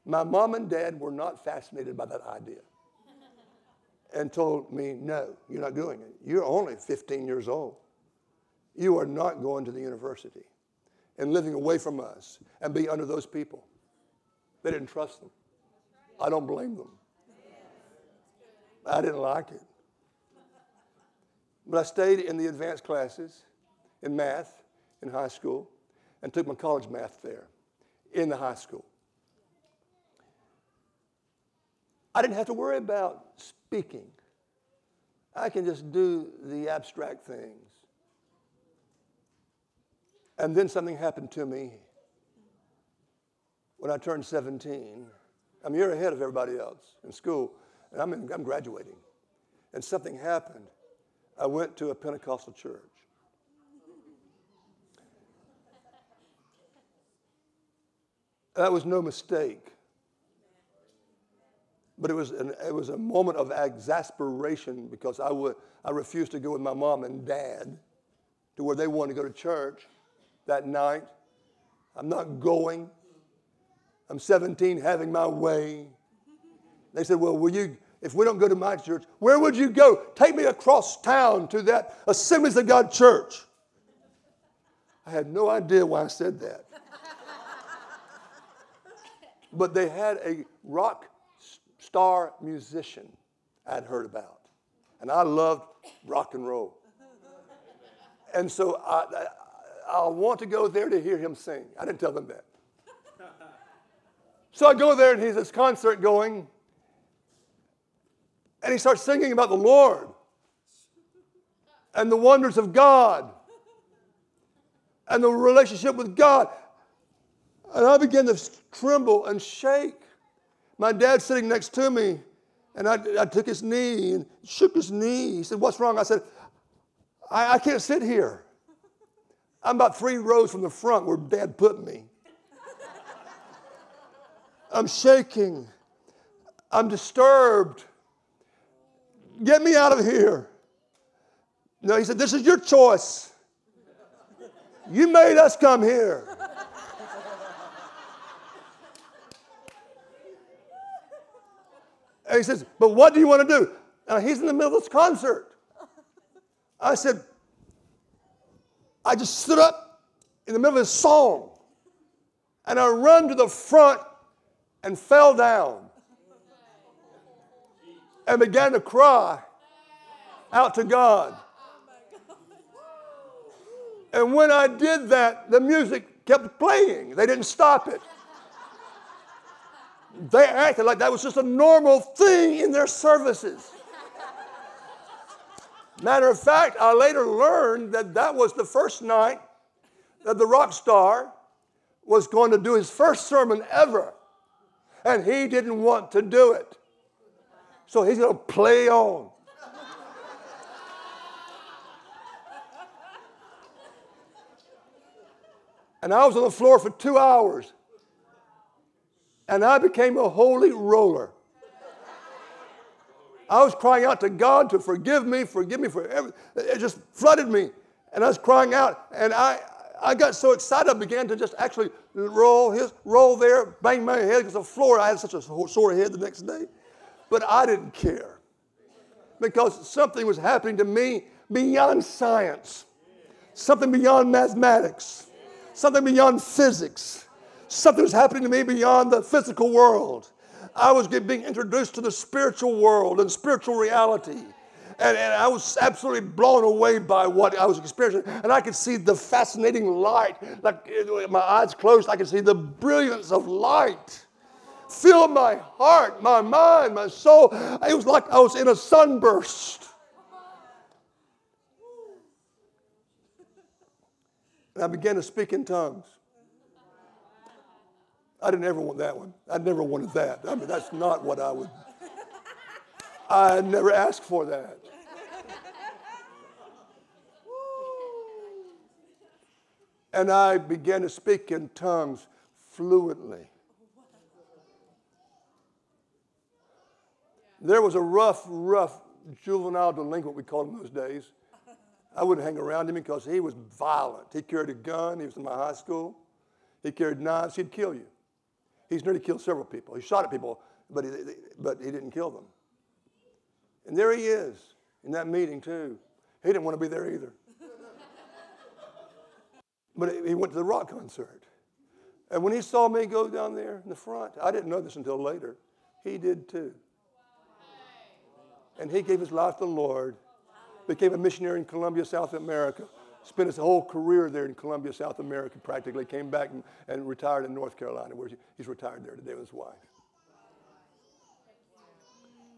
My mom and dad were not fascinated by that idea and told me, no, you're not doing it. You're only 15 years old. You are not going to the university and living away from us and be under those people. They didn't trust them. I don't blame them. I didn't like it. But I stayed in the advanced classes in math in high school and took my college math there in the high school. I didn't have to worry about speaking. I can just do the abstract things. And then something happened to me when I turned 17. I'm a year ahead of everybody else in school, and I'm, in, I'm graduating. And something happened. I went to a Pentecostal church. That was no mistake. But it was, an, it was a moment of exasperation because I, would, I refused to go with my mom and dad to where they wanted to go to church that night. I'm not going. I'm 17, having my way. They said, Well, will you, if we don't go to my church, where would you go? Take me across town to that Assemblies of God church. I had no idea why I said that. but they had a rock star musician I'd heard about. And I loved rock and roll. And so I, I, I want to go there to hear him sing. I didn't tell them that. So I go there and he's this concert going. And he starts singing about the Lord and the wonders of God and the relationship with God. And I began to tremble and shake. My dad sitting next to me, and I, I took his knee and shook his knee. He said, What's wrong? I said, I, I can't sit here. I'm about three rows from the front where dad put me. I'm shaking. I'm disturbed. Get me out of here. No, he said, This is your choice. You made us come here. And he says, But what do you want to do? Now he's in the middle of this concert. I said, I just stood up in the middle of his song and I run to the front and fell down and began to cry out to God. And when I did that, the music kept playing. They didn't stop it. They acted like that was just a normal thing in their services. Matter of fact, I later learned that that was the first night that the rock star was going to do his first sermon ever. And he didn't want to do it. So he's going to play on. And I was on the floor for two hours and I became a holy roller. I was crying out to God to forgive me, forgive me for everything. It just flooded me. And I was crying out, and I, I got so excited I began to just actually roll his roll there, bang my head against the floor. I had such a sore head the next day. But I didn't care. Because something was happening to me beyond science, something beyond mathematics, something beyond physics Something was happening to me beyond the physical world. I was being introduced to the spiritual world and spiritual reality. And, and, I was absolutely blown away by what I was experiencing. And I could see the fascinating light. Like my eyes closed, I could see the brilliance of light fill my heart, my mind, my soul. It was like I was in a sunburst. And I began to speak in tongues. I didn't ever want that one. I never wanted that. I mean, that's not what I would. I never asked for that. And I began to speak in tongues fluently. There was a rough, rough juvenile delinquent, we called him those days. I wouldn't hang around him because he was violent. He carried a gun. He was in my high school. He carried knives. He'd kill you. He's nearly killed several people. He shot at people, but he, but he didn't kill them. And there he is in that meeting, too. He didn't want to be there either. but he went to the rock concert. And when he saw me go down there in the front, I didn't know this until later, he did too. And he gave his life to the Lord, became a missionary in Colombia, South America, spent his whole career there in Colombia, South America, practically, came back and, and retired in North Carolina, where he, he's retired there today with his wife.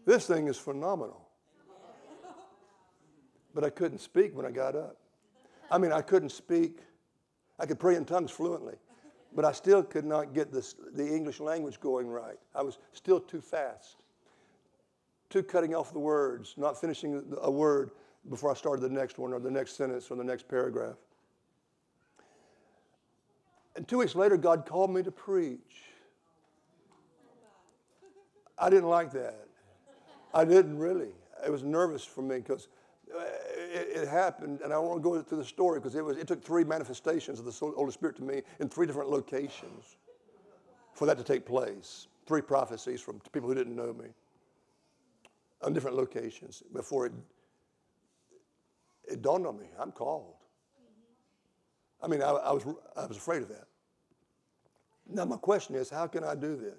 This thing is phenomenal. But I couldn't speak when I got up. I mean, I couldn't speak. I could pray in tongues fluently, but I still could not get this, the English language going right. I was still too fast, too cutting off the words, not finishing a word before I started the next one or the next sentence or the next paragraph. And two weeks later, God called me to preach. I didn't like that. I didn't really. It was nervous for me because uh, it, it, happened, and I want to go through the story because it, was, it took three manifestations of the Holy Spirit to me in three different locations for that to take place. Three prophecies from people who didn't know me on different locations before it, it dawned on me I'm called. I mean, I, I, was, I was afraid of that. Now, my question is how can I do this?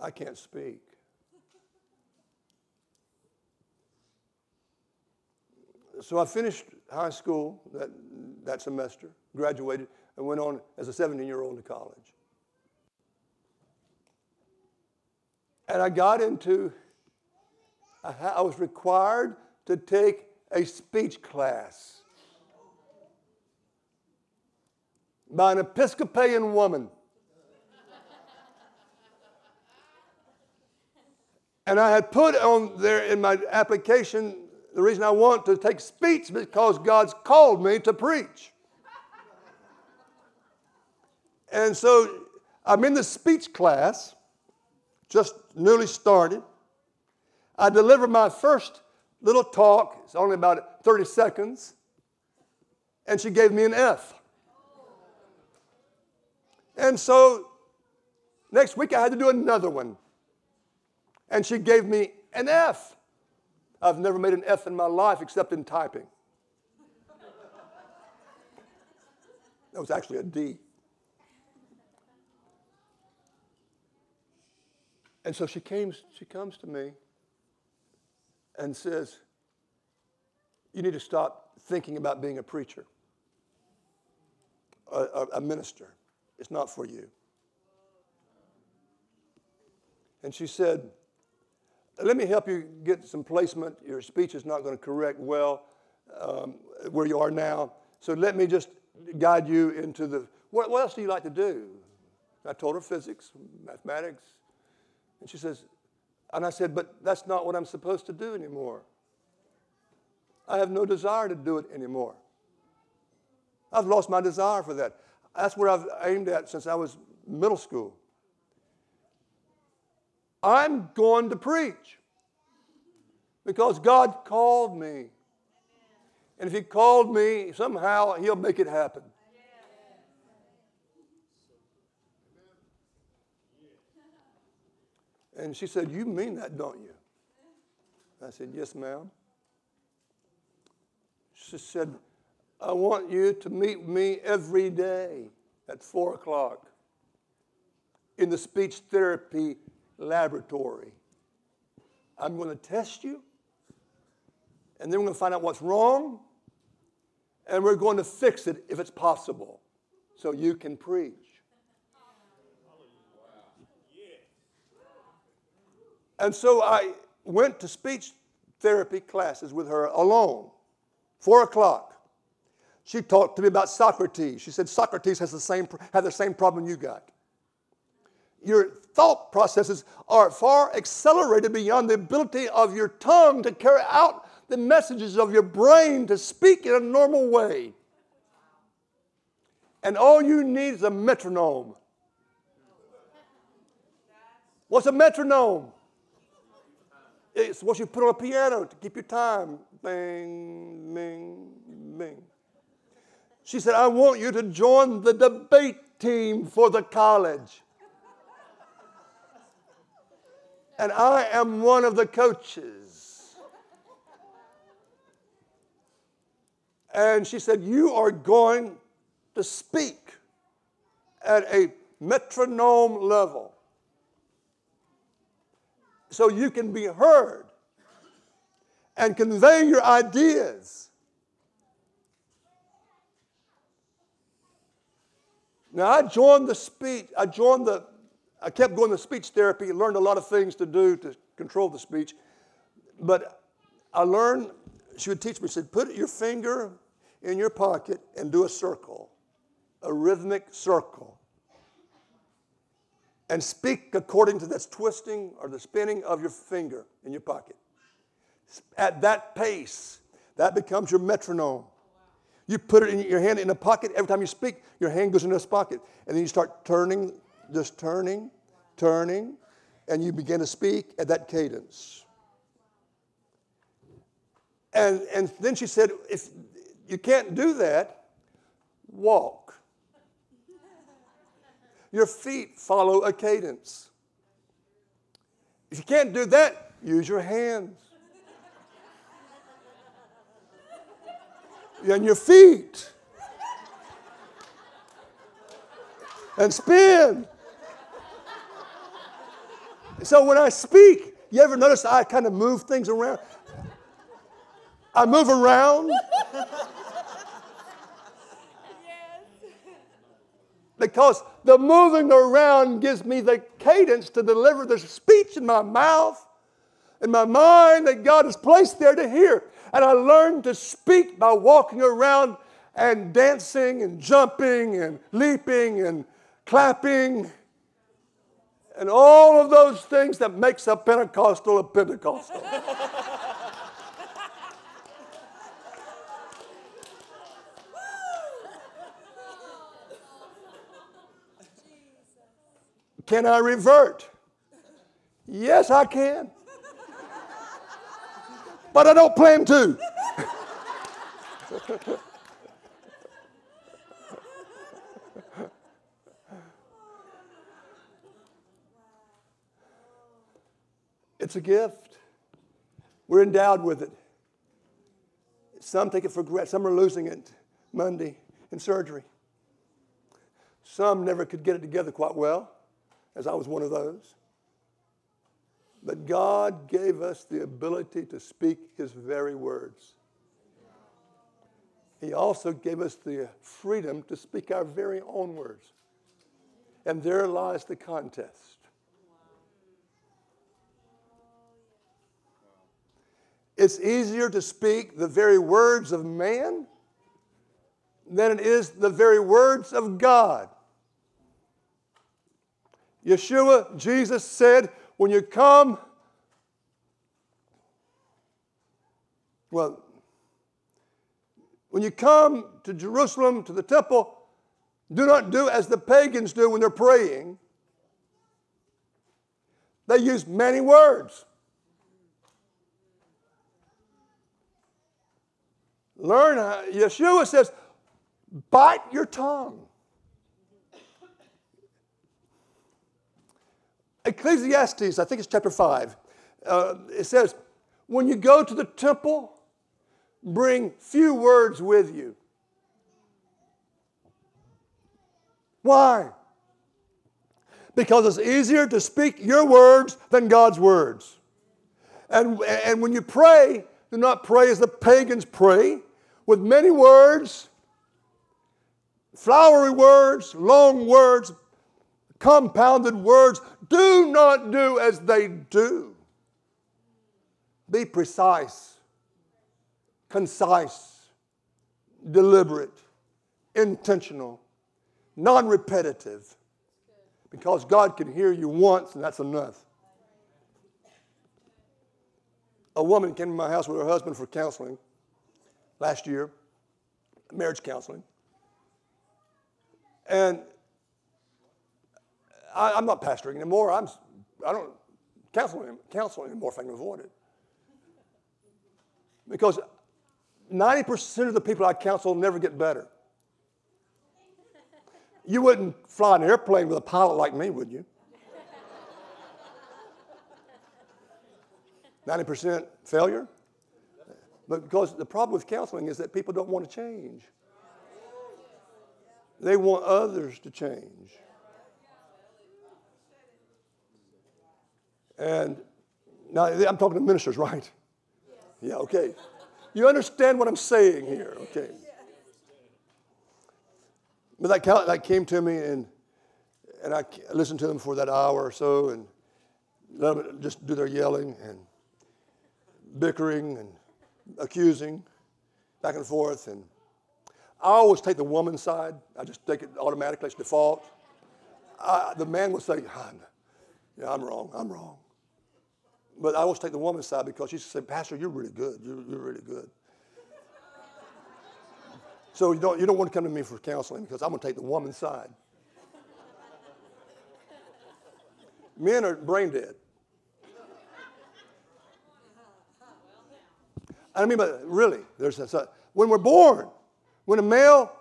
I can't speak. so I finished high school that, that semester, graduated, and went on as a 17 year old to college. And I got into, Uh-huh. I was required to take a speech class by an Episcopalian woman. And I had put on there in my application the reason I want to take speech because God's called me to preach. And so I'm in the speech class, just newly started. I delivered my first little talk, it's only about 30 seconds, and she gave me an F. And so next week I had to do another one, and she gave me an F. I've never made an F in my life except in typing. That was actually a D. And so she came, she comes to me and says, You need to stop thinking about being a preacher, a, a, a minister. It's not for you. And she said, let me help you get some placement. Your speech is not going to correct well um, where you are now. So let me just guide you into the. What, what else do you like to do? I told her physics, mathematics. And she says, and I said, but that's not what I'm supposed to do anymore. I have no desire to do it anymore. I've lost my desire for that. That's where I've aimed at since I was middle school. I'm going to preach because God called me. And if He called me, somehow He'll make it happen. And she said, You mean that, don't you? I said, Yes, ma'am. She said, I want you to meet me every day at 4 o'clock in the speech therapy laboratory. I'm going to test you, and then we're going to find out what's wrong, and we're going to fix it if it's possible so you can preach. And so I went to speech therapy classes with her alone, four o'clock. She talked to me about Socrates. She said Socrates has the same, had the same problem you got. your thought processes are far accelerated beyond the ability of your tongue to carry out the messages of your brain to speak in a normal way. And all you need is a metronome. What's a metronome? It's what you put on a piano to keep your time. Bing, bing, bing. She said, I want you to join the debate team for the college. And I am one of the coaches. And she said, You are going to speak at a metronome level so you can be heard and convey your ideas. Now, I joined the speech, I joined the, I kept going to speech therapy, learned a lot of things to do to control the speech. But I learned, she would teach me, she said, put your finger in your pocket and do a circle, a rhythmic circle and speak according to this twisting or the spinning of your finger in your pocket. At that pace, that becomes your metronome. You put it in your hand in a pocket. Every time you speak, your hand goes in this pocket. And then you start turning, just turning, turning, and you begin to speak at that cadence. And, and then she said, if you can't do that, walk. Your feet follow a cadence. If you can't do that, use your hands. And your feet. And spin. So when I speak, you ever notice I kind of move things around? I move around. because the moving around gives me the cadence to deliver the speech in my mouth and my mind that God has placed there to hear. And I learned to speak by walking around and dancing and jumping and leaping and clapping and all of those things that makes a Pentecostal a Pentecostal. Can I revert? Yes, I can. But I don't plan to. it's a gift. We're endowed with it. Some take it for granted, some are losing it Monday in surgery. Some never could get it together quite well as I was one of those. But God gave us the ability to speak His very words. He also gave us the freedom to speak our very own words. And there lies the contest. It's easier to speak the very words of man than it is the very words of God. Yeshua, Jesus said, when you come, well, when you come to Jerusalem, to the temple, do not do as the pagans do when they're praying. They use many words. Learn, uh, Yeshua says, bite your tongue. Ecclesiastes, I think it's chapter 5, uh, it says, When you go to the temple, bring few words with you. Why? Because it's easier to speak your words than God's words. And, and when you pray, do not pray as the pagans pray, with many words, flowery words, long words, compounded words. Do not do as they do. Be precise, concise, deliberate, intentional, non repetitive. because God can hear you once, and that's enough. A woman came to my house with her husband for counseling last year, marriage counseling. And I, am not pastoring anymore. I'm, I don't counsel, counsel anymore if I can avoid it. Because 90% of the people I counsel never get better. You wouldn't fly an airplane with a pilot like me, would you? 90% failure? But because the problem with counseling is that people don't want to change. They want others to change. And now I'm talking to ministers, right? Yeah, okay. You understand what I'm saying here, okay? But that, that came to me, and, and I listened to them for that hour or so, and let them just do their yelling and bickering and accusing back and forth. And I always take the woman's side. I just take it automatically, it's default. I, the man will say, Yeah, I'm wrong, I'm wrong. But I always take the woman's side because she said, Pastor, you're really good. You're, you're really good. So you don't, you don't want to come to me for counseling because I'm going to take the woman's side. Men are brain dead. I mean, but really, there's a, when we're born, when a male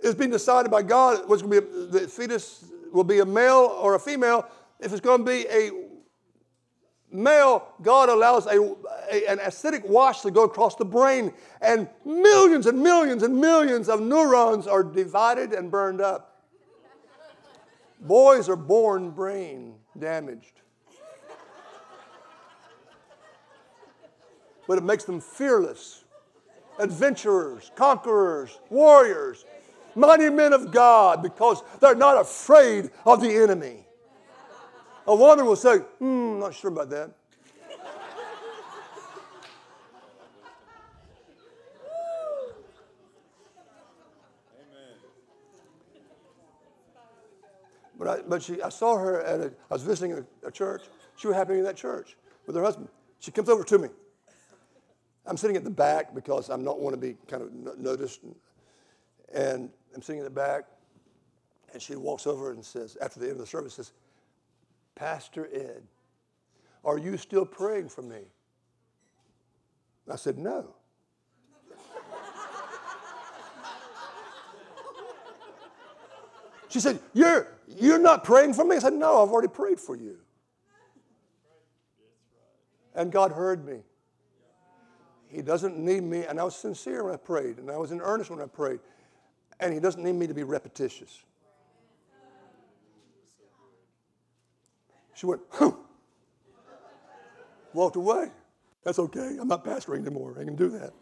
is being decided by God, what's going to be the fetus will be a male or a female. If it's going to be a male, God allows a, a, an acidic wash to go across the brain, and millions and millions and millions of neurons are divided and burned up. Boys are born brain damaged. But it makes them fearless, adventurers, conquerors, warriors, mighty men of God because they're not afraid of the enemy. A woman will say, hmm, not sure about that. But, I, but she, I saw her at a, I was visiting a, a church. She was happening in that church with her husband. She comes over to me. I'm sitting at the back because I'm not want to be kind of noticed. And, and I'm sitting at the back, and she walks over and says, after the end of the service, says, Pastor Ed, are you still praying for me? I said, No. She said, You're, you're not praying for me? I said, No, I've already prayed for you. And God heard me. He doesn't need me, and I was sincere when I prayed, and I was in earnest when I prayed, and He doesn't need me to be repetitious. She went, huh. Walked away. That's okay. I'm not pastoring anymore. I can do that.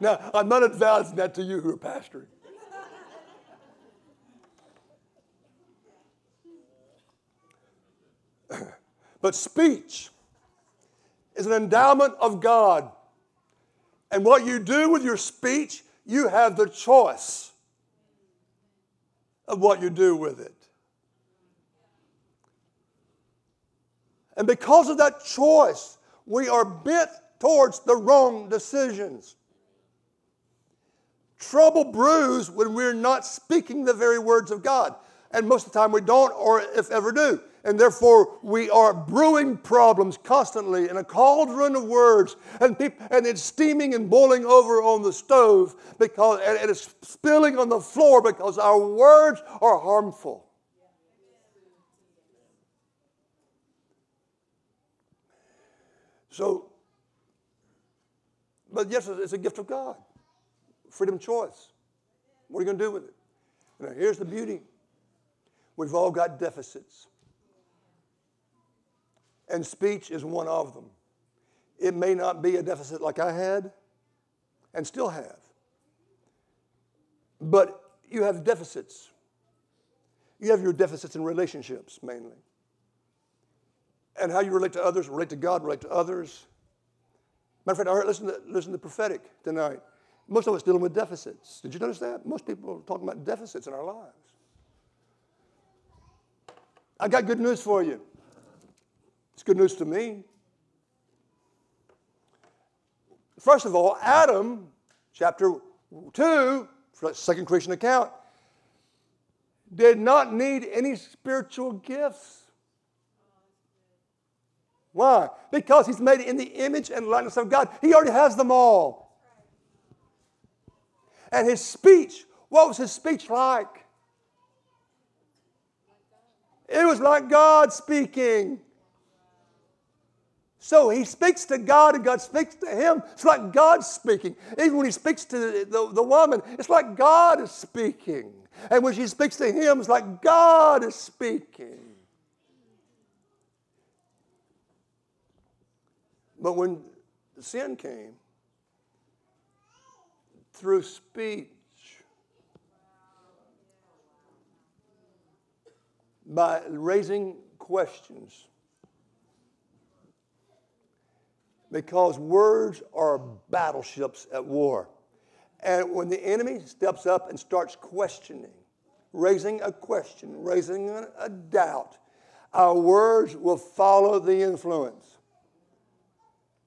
now, I'm not advising that to you who are pastoring. but speech is an endowment of God. And what you do with your speech, you have the choice of what you do with it. And because of that choice, we are bent towards the wrong decisions. Trouble brews when we're not speaking the very words of God. And most of the time we don't, or if ever do and therefore we are brewing problems constantly in a cauldron of words, and, and it's steaming and boiling over on the stove because and it's spilling on the floor because our words are harmful. So, but yes, it's a gift of God. Freedom of choice. What are you going to do with it? Now, here's the beauty. We've all got deficits and speech is one of them. It may not be a deficit like I had and still have, but you have deficits. You have your deficits in relationships mainly. And how you relate to others, relate to God, relate to others. Matter of fact, I heard, listen to, listen to the prophetic tonight. Most of us dealing with deficits. Did you notice that? Most people are talking about deficits in our lives. I got good news for you. It's good news to me. First of all, Adam, chapter 2, second creation account, did not need any spiritual gifts. Why? Because he's made in the image and likeness of God. He already has them all. And his speech, what was his speech like? It was like God speaking. So he speaks to God and God speaks to him. It's like God speaking. Even when he speaks to the, the, the, woman, it's like God is speaking. And when she speaks to him, it's like God is speaking. But when sin came, through speech, by raising questions, because words are battleships at war. And when the enemy steps up and starts questioning, raising a question, raising a, doubt, our words will follow the influence.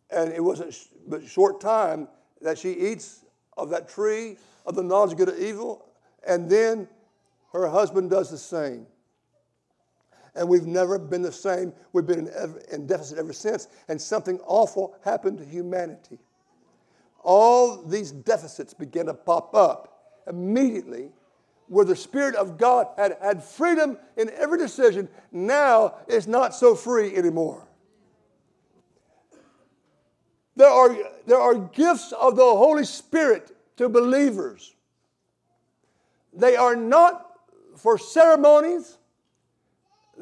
And it wasn't but short time that she eats of that tree of the knowledge of good and evil, and then her husband does the same and we've never been the same. We've been in, in deficit ever since, and something awful happened to humanity. All these deficits began to pop up immediately where the Spirit of God had had freedom in every decision. Now it's not so free anymore. There are, there are gifts of the Holy Spirit to believers. They are not for ceremonies,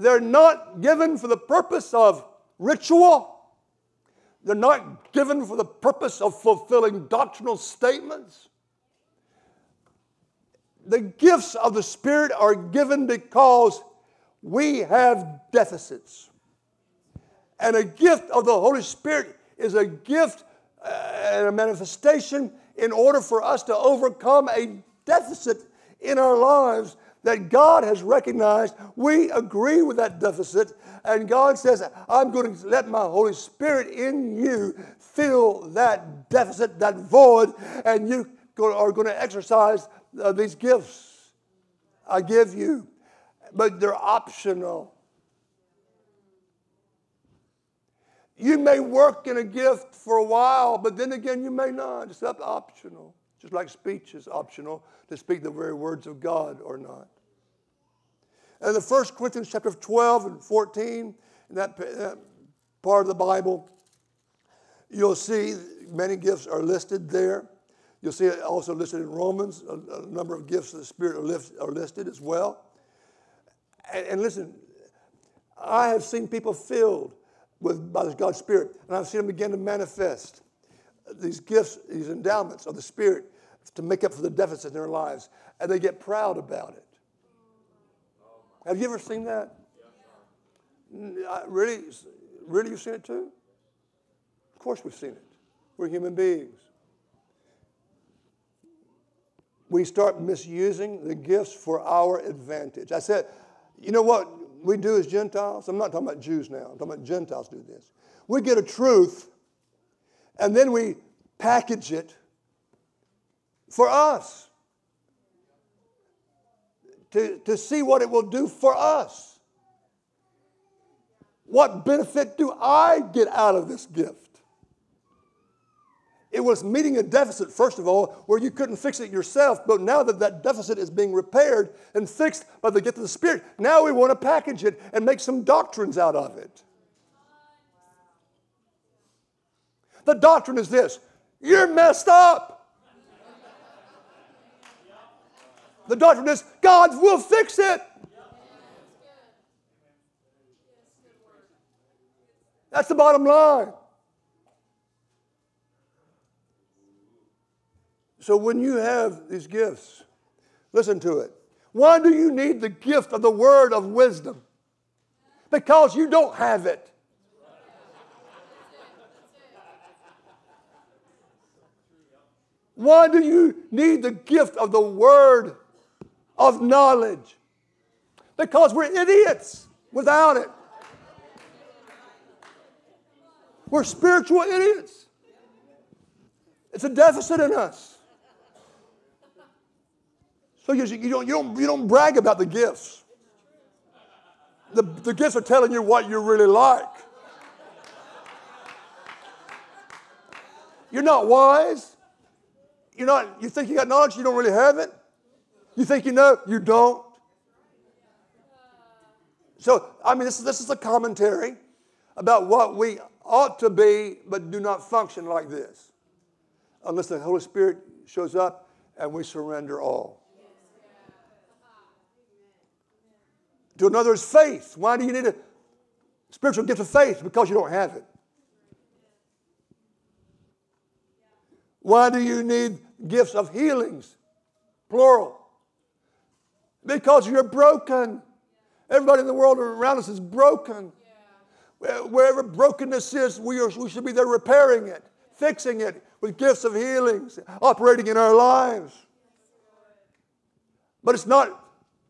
they're not given for the purpose of ritual. They're not given for the purpose of fulfilling doctrinal statements. The gifts of the Spirit are given because we have deficits. And a gift of the Holy Spirit is a gift uh, and a manifestation in order for us to overcome a deficit in our lives that God has recognized. We agree with that deficit, and God says, I'm going to let my Holy Spirit in you fill that deficit, that void, and you are going to exercise uh, these gifts I give you. But they're optional. You may work in a gift for a while, but then again, you may not. It's optional. Just like speech is optional to speak the very words of God or not. And the First Corinthians chapter 12 and 14, in that, part of the Bible, you'll see many gifts are listed there. You'll see it also listed in Romans. A, a number of gifts of the Spirit are, lift, are listed as well. And, and, listen, I have seen people filled with by God's Spirit, and I've seen them begin to manifest these gifts, these endowments of the Spirit to make up for the deficit in their lives, and they get proud about it. Have you ever seen that? Uh, really, really, you've seen it too? Of course, we've seen it. We're human beings. We start misusing the gifts for our advantage. I said, you know what we do as Gentiles? I'm not talking about Jews now, I'm talking about Gentiles do this. We get a truth and then we package it for us to, to see what it will do for us. What benefit do I get out of this gift? It was meeting a deficit, first of all, where you couldn't fix it yourself, but now that that deficit is being repaired and fixed by the gift of the Spirit, now we want to package it and make some doctrines out of it. The doctrine is this you're messed up. The doctrine is God will fix it. That's the bottom line. So when you have these gifts, listen to it. Why do you need the gift of the word of wisdom? Because you don't have it. Why do you need the gift of the word of knowledge? Because we're idiots without it. We're spiritual idiots. It's a deficit in us. So you, you, don't, you, don't, you don't brag about the gifts. The, the gifts are telling you what you're really like. You're not wise. You're not, you think you got knowledge, you don't really have it. You think you know, you don't. So, I mean, this is, this is a commentary about what we ought to be, but do not function like this. Unless the Holy Spirit shows up and we surrender all. To another is faith. Why do you need a spiritual gift of faith? Because you don't have it. Why do you need gifts of healings? Plural. Because you're broken. Everybody in the world around us is broken. Wherever brokenness is, we, are, we should be there repairing it, fixing it with gifts of healings, operating in our lives. But it's not,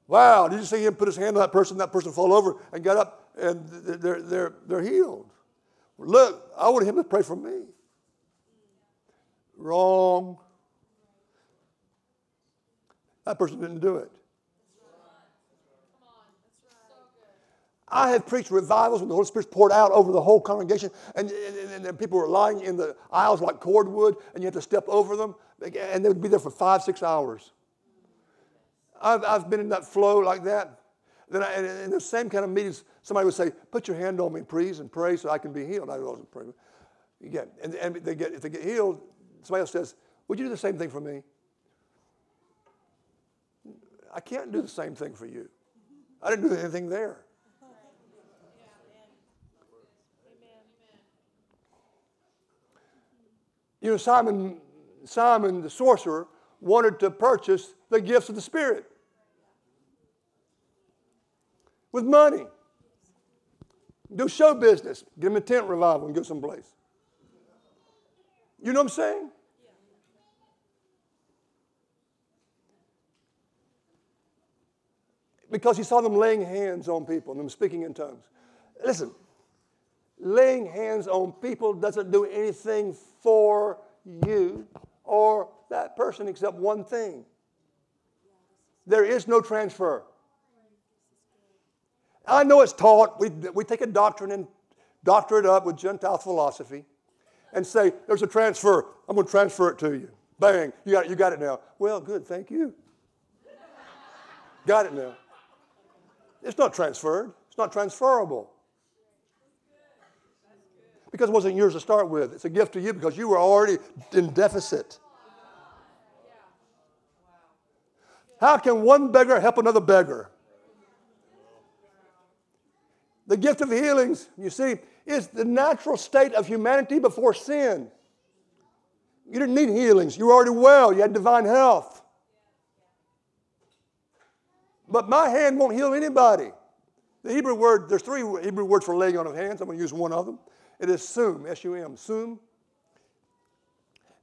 wow, did you see him put his hand on that person, that person fall over and got up and they're, they're, they're healed? Look, I wanted him to pray for me. Wrong. That person didn't do it. I have preached revivals when the Holy Spirit's poured out over the whole congregation, and, and, and, people were lying in the aisles like cordwood, and you had to step over them, and they would be there for five, six hours. I've, I've been in that flow like that. Then I, in the same kind of meetings, somebody would say, "Put your hand on me, please, and pray so I can be healed." I wasn't praying. Get, and, and they get, if they get healed, somebody else says, "Would you do the same thing for me?" I can't do the same thing for you. I didn't do anything there. You know, Simon, Simon the sorcerer wanted to purchase the gifts of the Spirit with money. Do show business. Give him a tent revival and go someplace. You know what I'm saying? Because he saw them laying hands on people and them speaking in tongues. Listen, laying hands on people doesn't do anything for you or that person except one thing there is no transfer. I know it's taught. We, we take a doctrine and doctor it up with Gentile philosophy and say, there's a transfer. I'm going to transfer it to you. Bang, you got, it, you got it now. Well, good, thank you. got it now. It's not transferred, it's not transferable because it wasn't yours to start with. It's a gift to you because you were already in deficit. How can one beggar help another beggar? The gift of healings, you see, is the natural state of humanity before sin. You didn't need healings. You were already well. You had divine health. But my hand won't heal anybody. The Hebrew word, there's three Hebrew words for laying on of hands. I'm going to use one of them. It is sum, S U M, sum.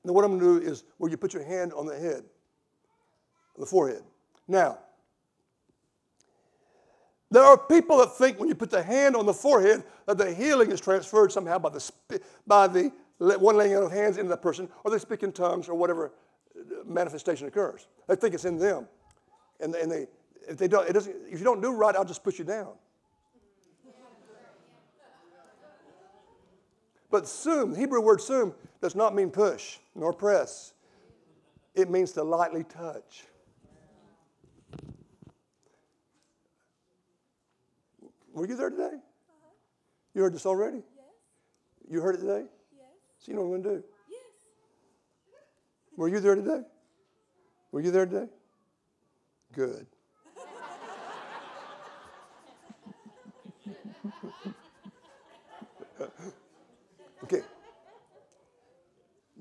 And what I'm going to do is where you put your hand on the head, the forehead. Now, there are people that think when you put the hand on the forehead that the healing is transferred somehow by the, by the one laying of hands into that person, or they speak in tongues, or whatever uh, manifestation occurs. They think it's in them, and, and they if they don't, it doesn't. If you don't do right, I'll just put you down. But sum, Hebrew word sum, does not mean push nor press. It means to lightly touch. Were you there today? Uh-huh. You heard this already? Yes. You heard it today? Yes. So you know what I'm going to do? Yes. Were you there today? Were you there today? Good. Okay.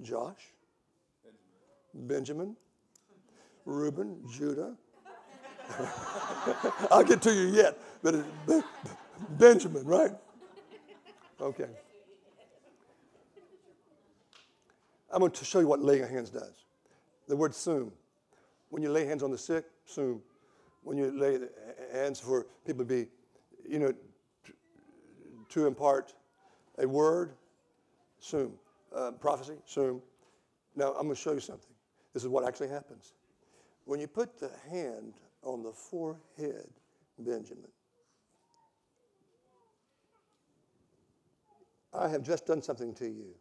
Josh, Benjamin, Reuben, Judah. I'll get to you yet, but it's Benjamin, right? Okay. I'm going to show you what laying hands does. The word soon. When you lay hands on the sick, soon. When you lay hands for people to be, you know, to impart a word, sum. Uh, prophecy, sum. Now, I'm going to show you something. This is what actually happens. When you put the hand on the forehead, Benjamin, I have just done something to you.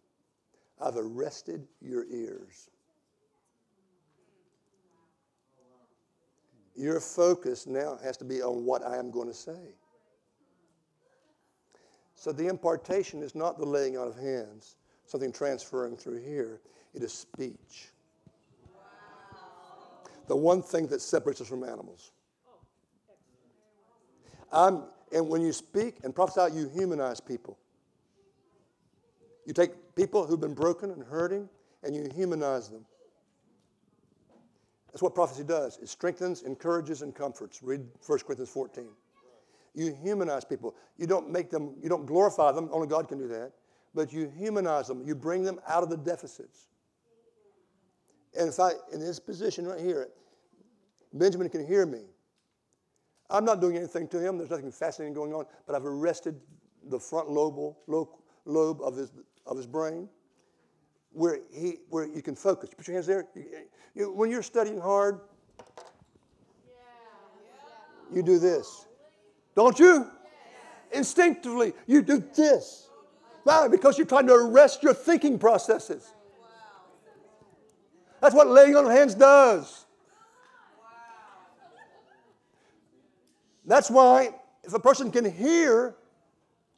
I've arrested your ears. Your focus now has to be on what I am going to say. So the impartation is not the laying on of hands, something transferring through here. It is speech. The one thing that separates us from animals. I'm, and when you speak and prophesy, you humanize people. You take people who've been broken and hurting and you humanize them. That's what prophecy does. It strengthens, encourages, and comforts. Read 1 Corinthians 14. You humanize people. You don't make them, you don't glorify them, only God can do that, but you humanize them. You bring them out of the deficits. And if I, in this position right here, Benjamin can hear me. I'm not doing anything to him. There's nothing fascinating going on, but I've arrested the front lobe, lobe of his, of his brain where, he, where you can focus. Put your hands there. You, you, when you're studying hard, you do this. Don't you? Instinctively, you do this. Why? Because you're trying to arrest your thinking processes. That's what laying on hands does. That's why if a person can hear,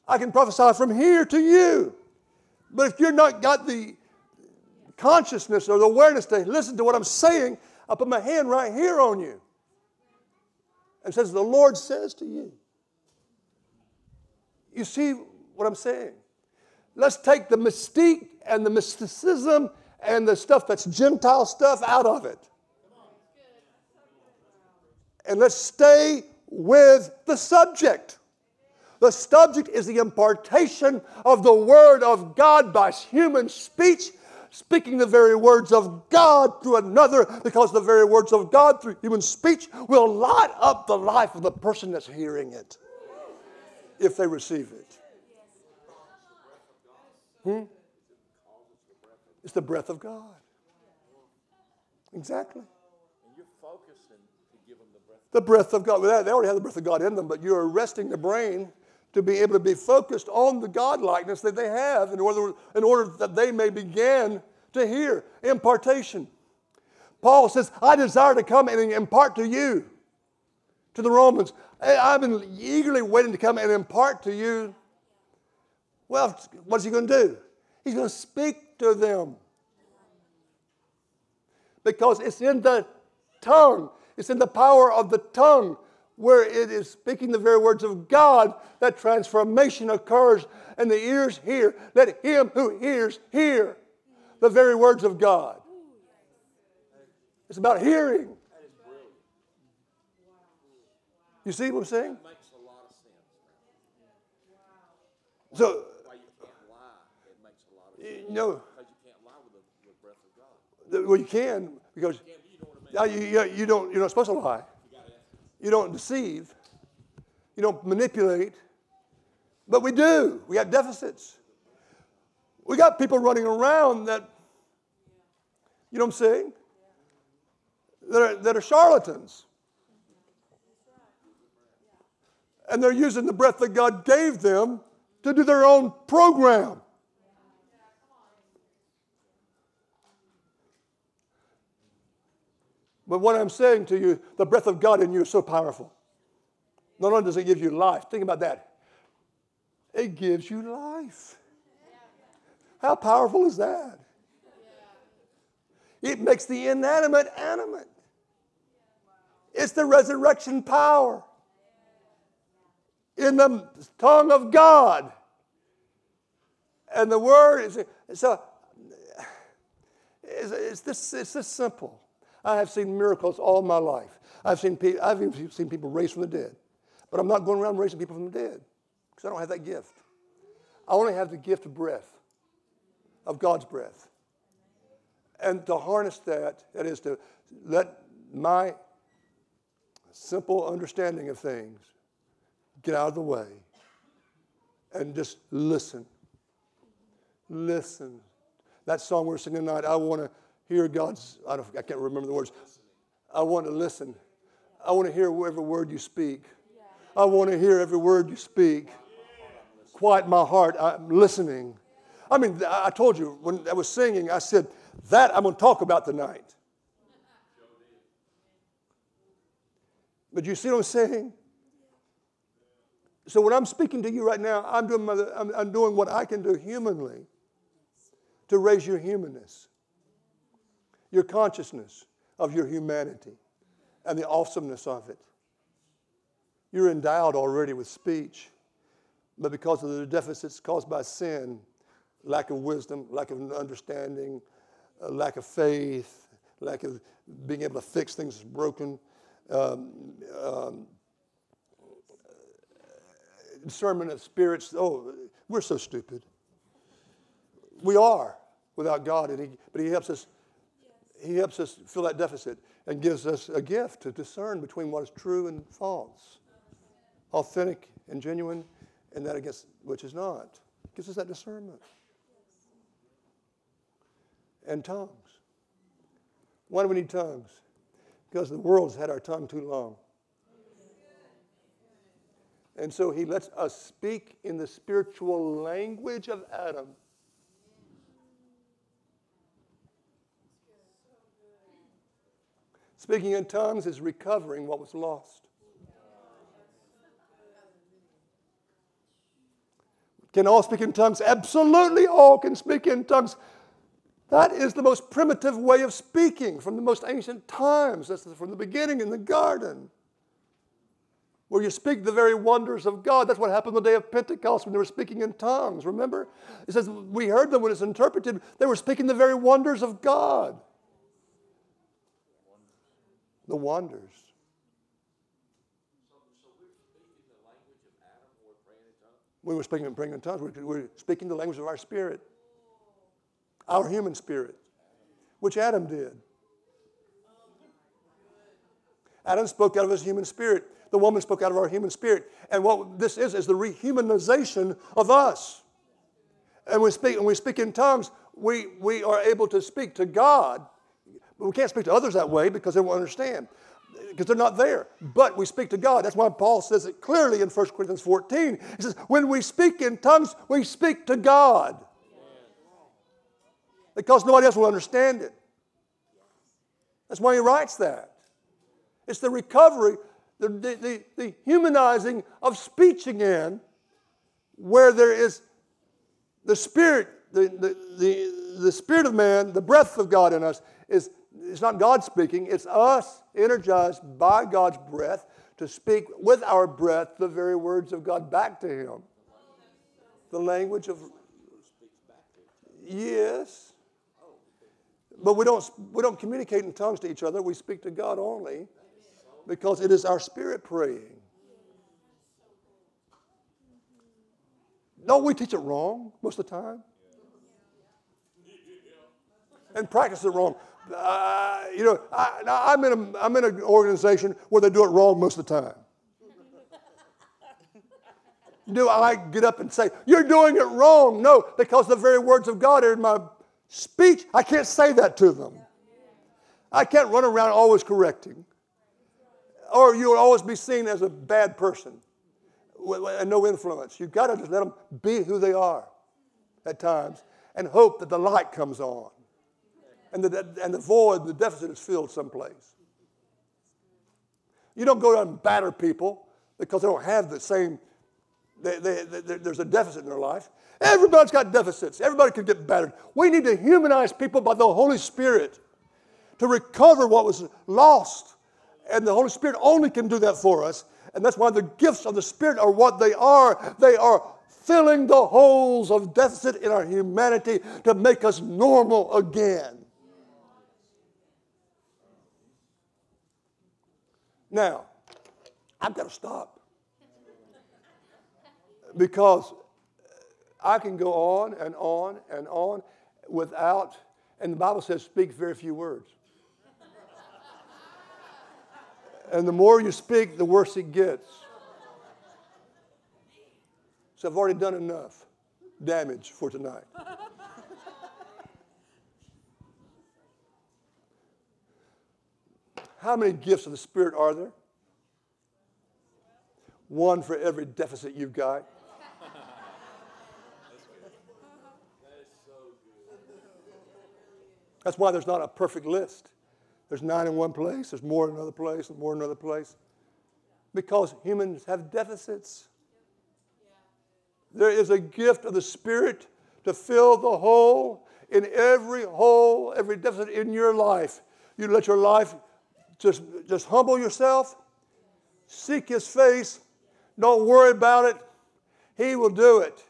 I can prophesy from here to you. But if you're not got the consciousness or the awareness to listen to what I'm saying, I put my hand right here on you. And says, The Lord says to you. You see what I'm saying? Let's take the mystique and the mysticism and the stuff that's Gentile stuff out of it. And let's stay with the subject. The subject is the impartation of the Word of God by human speech, speaking the very words of God through another, because the very words of God through human speech will light up the life of the person that's hearing it if they receive it. Hmm? It's the breath of God. Exactly. The breath of God. Well, they already have the breath of God in them, but you're arresting the brain to be able to be focused on the God likeness that they have in order, in order that they may begin to hear impartation. Paul says, I desire to come and impart to you, to the Romans. I've been eagerly waiting to come and impart to you. Well, what's he going to do? He's going to speak to them. Because it's in the tongue, it's in the power of the tongue where it is speaking the very words of God that transformation occurs and the ears hear. Let him who hears hear the very words of God. It's about hearing. You see what I'm saying? So, you know, well, you can because you, you, you don't, you're not supposed to lie. You don't deceive. You don't manipulate. But we do. We have deficits. We got people running around that, you know what I'm saying? That are, that are charlatans. And they're using the breath that God gave them to do their own program. But what I'm saying to you, the breath of God in you is so powerful. Not only does it give you life, think about that. It gives you life. How powerful is that? It makes the inanimate animate. It's the resurrection power in the tongue of God. And the word is so it's, it's, this, it's this simple. I have seen miracles all my life. I've seen, pe- I've even seen people raised from the dead. But I'm not going around raising people from the dead because I don't have that gift. I only have the gift of breath, of God's breath. And to harness that, that is to let my simple understanding of things get out of the way and just listen. Listen. That song we're singing tonight, I want to hear God's, I, I can't remember the words. I want to listen. I want to hear every word you speak. I want to hear every word you speak. Quiet my heart. I'm listening. I mean, I told you when I was singing, I said, that I'm going to talk about tonight. But you see what I'm saying? So when I'm speaking to you right now, I'm doing, my, I'm, I'm doing what I can do humanly to raise your humanness, your consciousness of your humanity, and the awesomeness of it. You're endowed already with speech, but because of the deficits caused by sin, lack of wisdom, lack of understanding, lack of faith, lack of being able to fix things that's broken, um, um, discernment of spirits. Oh, we're so stupid. We are without God, and he, but He helps us. He helps us fill that deficit and gives us a gift to discern between what is true and false, authentic and genuine, and that against which is not. Gives us that discernment. And tongues. Why do we need tongues? Because the world's had our tongue too long. And so he lets us speak in the spiritual language of Adam. Speaking in tongues is recovering what was lost. Can all speak in tongues? Absolutely, all can speak in tongues. That is the most primitive way of speaking from the most ancient times. That's from the beginning in the garden, where you speak the very wonders of God. That's what happened the day of Pentecost when they were speaking in tongues. Remember? It says, We heard them when it's interpreted, they were speaking the very wonders of God. The wonders. We were speaking, in praying in tongues. We were speaking the language of our spirit our human spirit, which Adam did. Adam spoke out of his human spirit. The woman spoke out of our human spirit. And what this is, is the rehumanization of us. And we speak, when we speak in tongues, we, we are able to speak to God. But we can't speak to others that way because they won't understand, because they're not there. But we speak to God. That's why Paul says it clearly in 1 Corinthians 14. He says, When we speak in tongues, we speak to God because nobody else will understand it. That's why he writes that. It's the recovery, the, the, the, humanizing of speech again, where there is the spirit, the, the, the, the spirit of man, the breath of God in us is it's not God speaking, it's us energized by God's breath to speak with our breath the very words of God back to Him. The language of. Yes. But we don't, we don't communicate in tongues to each other. We speak to God only because it is our spirit praying. Don't we teach it wrong most of the time? And practice it wrong. Uh, you know, I, am in, a, I'm in an organization where they do it wrong most of the time. do I get up and say, You're doing it wrong? No, because the very words of God are in my Speech, I can't say that to them. I can't run around always correcting. Or you'll always be seen as a bad person and no influence. You've got to just let them be who they are at times and hope that the light comes on and the, and the void, the deficit is filled someplace. You don't go out and batter people because they don't have the same, they, they, they, there's a deficit in their life. Everybody's got deficits. Everybody can get battered. We need to humanize people by the Holy Spirit to recover what was lost. And the Holy Spirit only can do that for us. And that's why the gifts of the Spirit are what they are. They are filling the holes of deficit in our humanity to make us normal again. Now, I've got to stop. Because I can go on and on and on without And the Bible says, speak very few words. and the more you speak, the worse it gets. So I've already done enough damage for tonight. How many gifts of the Spirit are there? One for every deficit you've got. That's why there's not a perfect list. There's nine in one place, there's more in another place, and more in another place. Because humans have deficits. There is a gift of the Spirit to fill the hole in every hole, every deficit in your life. You let your life just, just humble yourself, seek His face, don't worry about it. He will do it.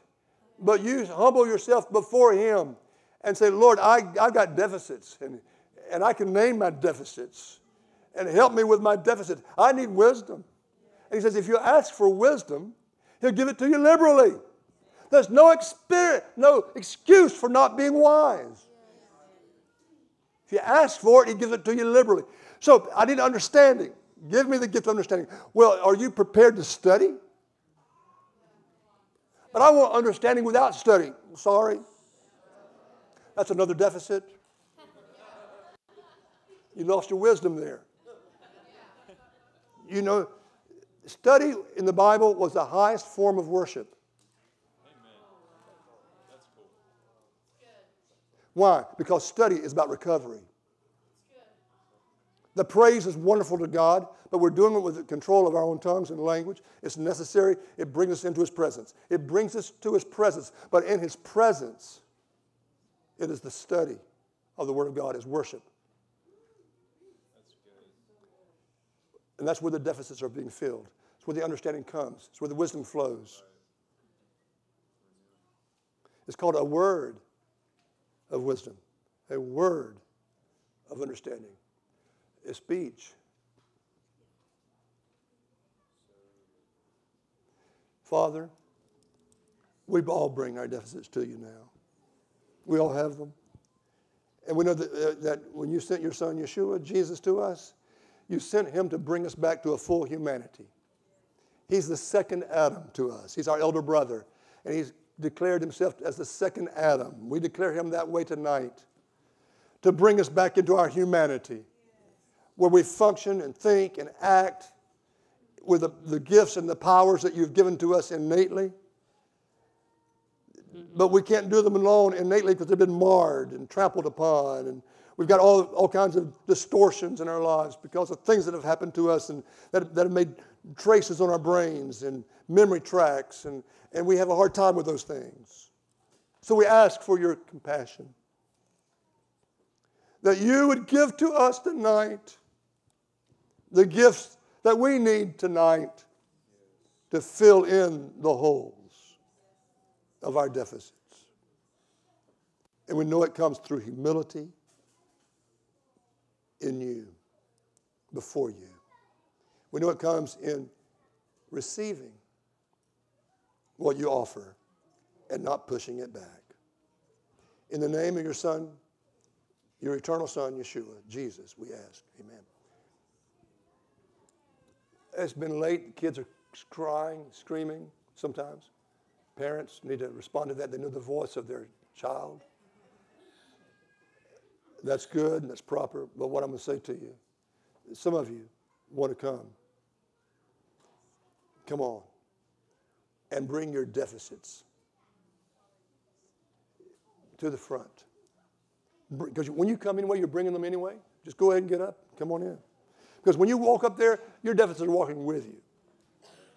But you humble yourself before Him and say, Lord, I, I've got deficits, and, and I can name my deficits, and help me with my deficits. I need wisdom. And He says, if you ask for wisdom, He'll give it to you liberally. There's no, no excuse for not being wise. If you ask for it, He gives it to you liberally. So I need understanding. Give me the gift of understanding. Well, are you prepared to study? But I want understanding without study. Sorry. That's another deficit. You lost your wisdom there. You know, study in the Bible was the highest form of worship. Why? Because study is about recovery. The praise is wonderful to God, but we're doing it with the control of our own tongues and language. It's necessary. It brings us into His presence. It brings us to His presence. But in His presence, it is the study of the Word of God, is worship. And that's where the deficits are being filled. It's where the understanding comes. It's where the wisdom flows. It's called a word of wisdom, a word of understanding speech. Father, we all bring our deficits to you now. We all have them. And we know that, uh, that when you sent your son Yeshua, Jesus, to us, you sent him to bring us back to a full humanity. He's the second Adam to us. He's our elder brother. And he's declared himself as the second Adam. We declare him that way tonight to bring us back into our humanity where we function and think and act with the, the gifts and the powers that you've given to us innately. But we can't do them alone innately because they've been marred and trampled upon. And we've got all, all kinds of distortions in our lives because of things that have happened to us and that, that have made traces on our brains and memory tracks. And, and we have a hard time with those things. So we ask for your compassion. That you would give to us tonight the gifts that we need tonight to fill in the holes of our deficits. And we know it comes through humility in you, before you. We know it comes in receiving what you offer and not pushing it back. In the name of your Son, your eternal Son, Yeshua, Jesus, we ask. Amen. It's been late. Kids are crying, screaming sometimes. Parents need to respond to that. They know the voice of their child. That's good and that's proper. But what I'm going to say to you, some of you want to come. Come on. And bring your deficits to the front. Because when you come anyway, you're bringing them anyway. Just go ahead and get up. Come on in. Because when you walk up there, your deficits are walking with you.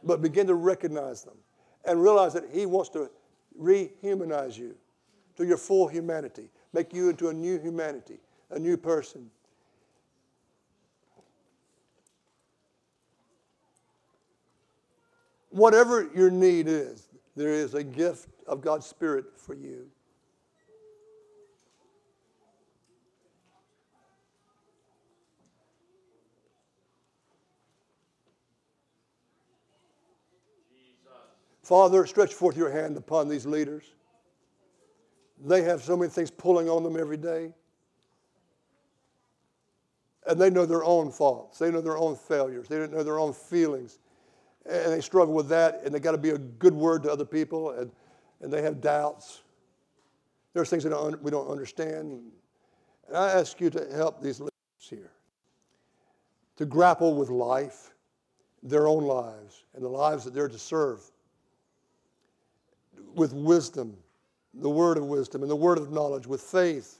But begin to recognize them and realize that He wants to rehumanize you to your full humanity, make you into a new humanity, a new person. Whatever your need is, there is a gift of God's Spirit for you. Father, stretch forth your hand upon these leaders. They have so many things pulling on them every day. and they know their own faults. They know their own failures. They know their own feelings. And they struggle with that, and they got to be a good word to other people, and, and they have doubts. There's things that we don't understand. And I ask you to help these leaders here to grapple with life, their own lives, and the lives that they're to serve with wisdom, the word of wisdom, and the word of knowledge, with faith,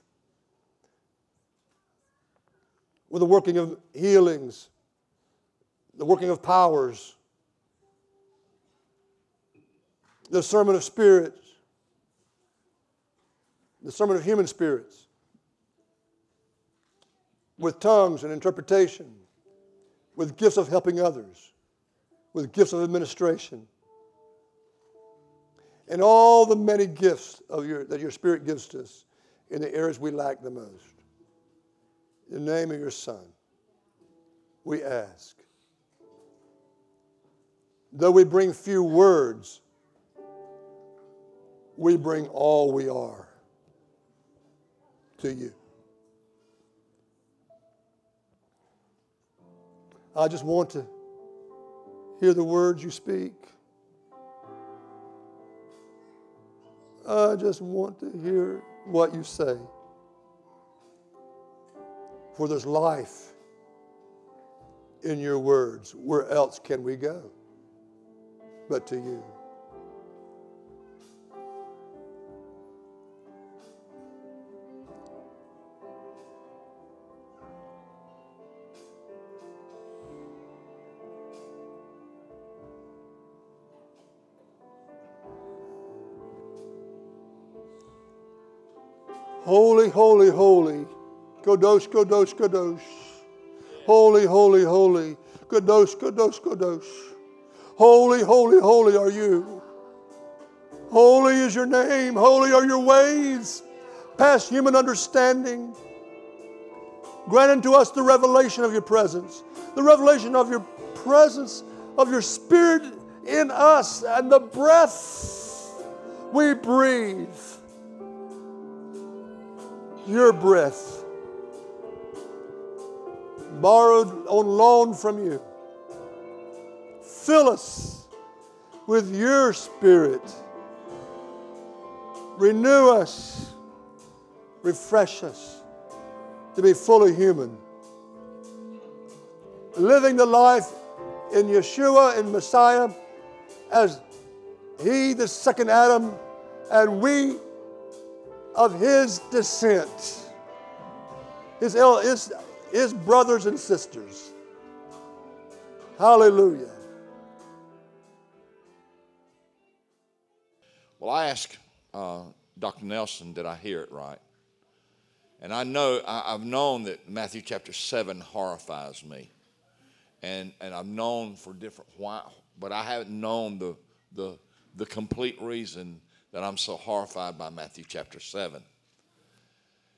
with the working of healings, the working of powers, the discernment of spirits, the discernment of human spirits, with tongues and interpretation, with gifts of helping others, with gifts of administration, and all the many gifts of your, that your Spirit gives to us in the areas we lack the most. In the name of your Son, we ask. Though we bring few words, we bring all we are to you. I just want to hear the words you speak. I just want to hear what you say. For there's life in your words. Where else can we go but to you? Holy, holy. Kadosh, Kadosh, Kadosh. Holy, holy, holy. Kadosh, Kadosh, Kadosh. Holy, holy, holy are you. Holy is your name. Holy are your ways. Past human understanding. Grant unto us the revelation of your presence, the revelation of your presence, of your spirit in us, and the breath we breathe your breath, borrowed on loan from you. Fill us with your spirit. Renew us, refresh us to be fully human. Living the life in Yeshua in Messiah as He, the second Adam, and we of his descent, his, his, his brothers and sisters. Hallelujah. Well, I asked uh, Dr. Nelson, did I hear it right? And I know, I, I've known that Matthew chapter 7 horrifies me. And, and I've known for different why, but I haven't known the, the, the complete reason that I'm so horrified by Matthew chapter 7.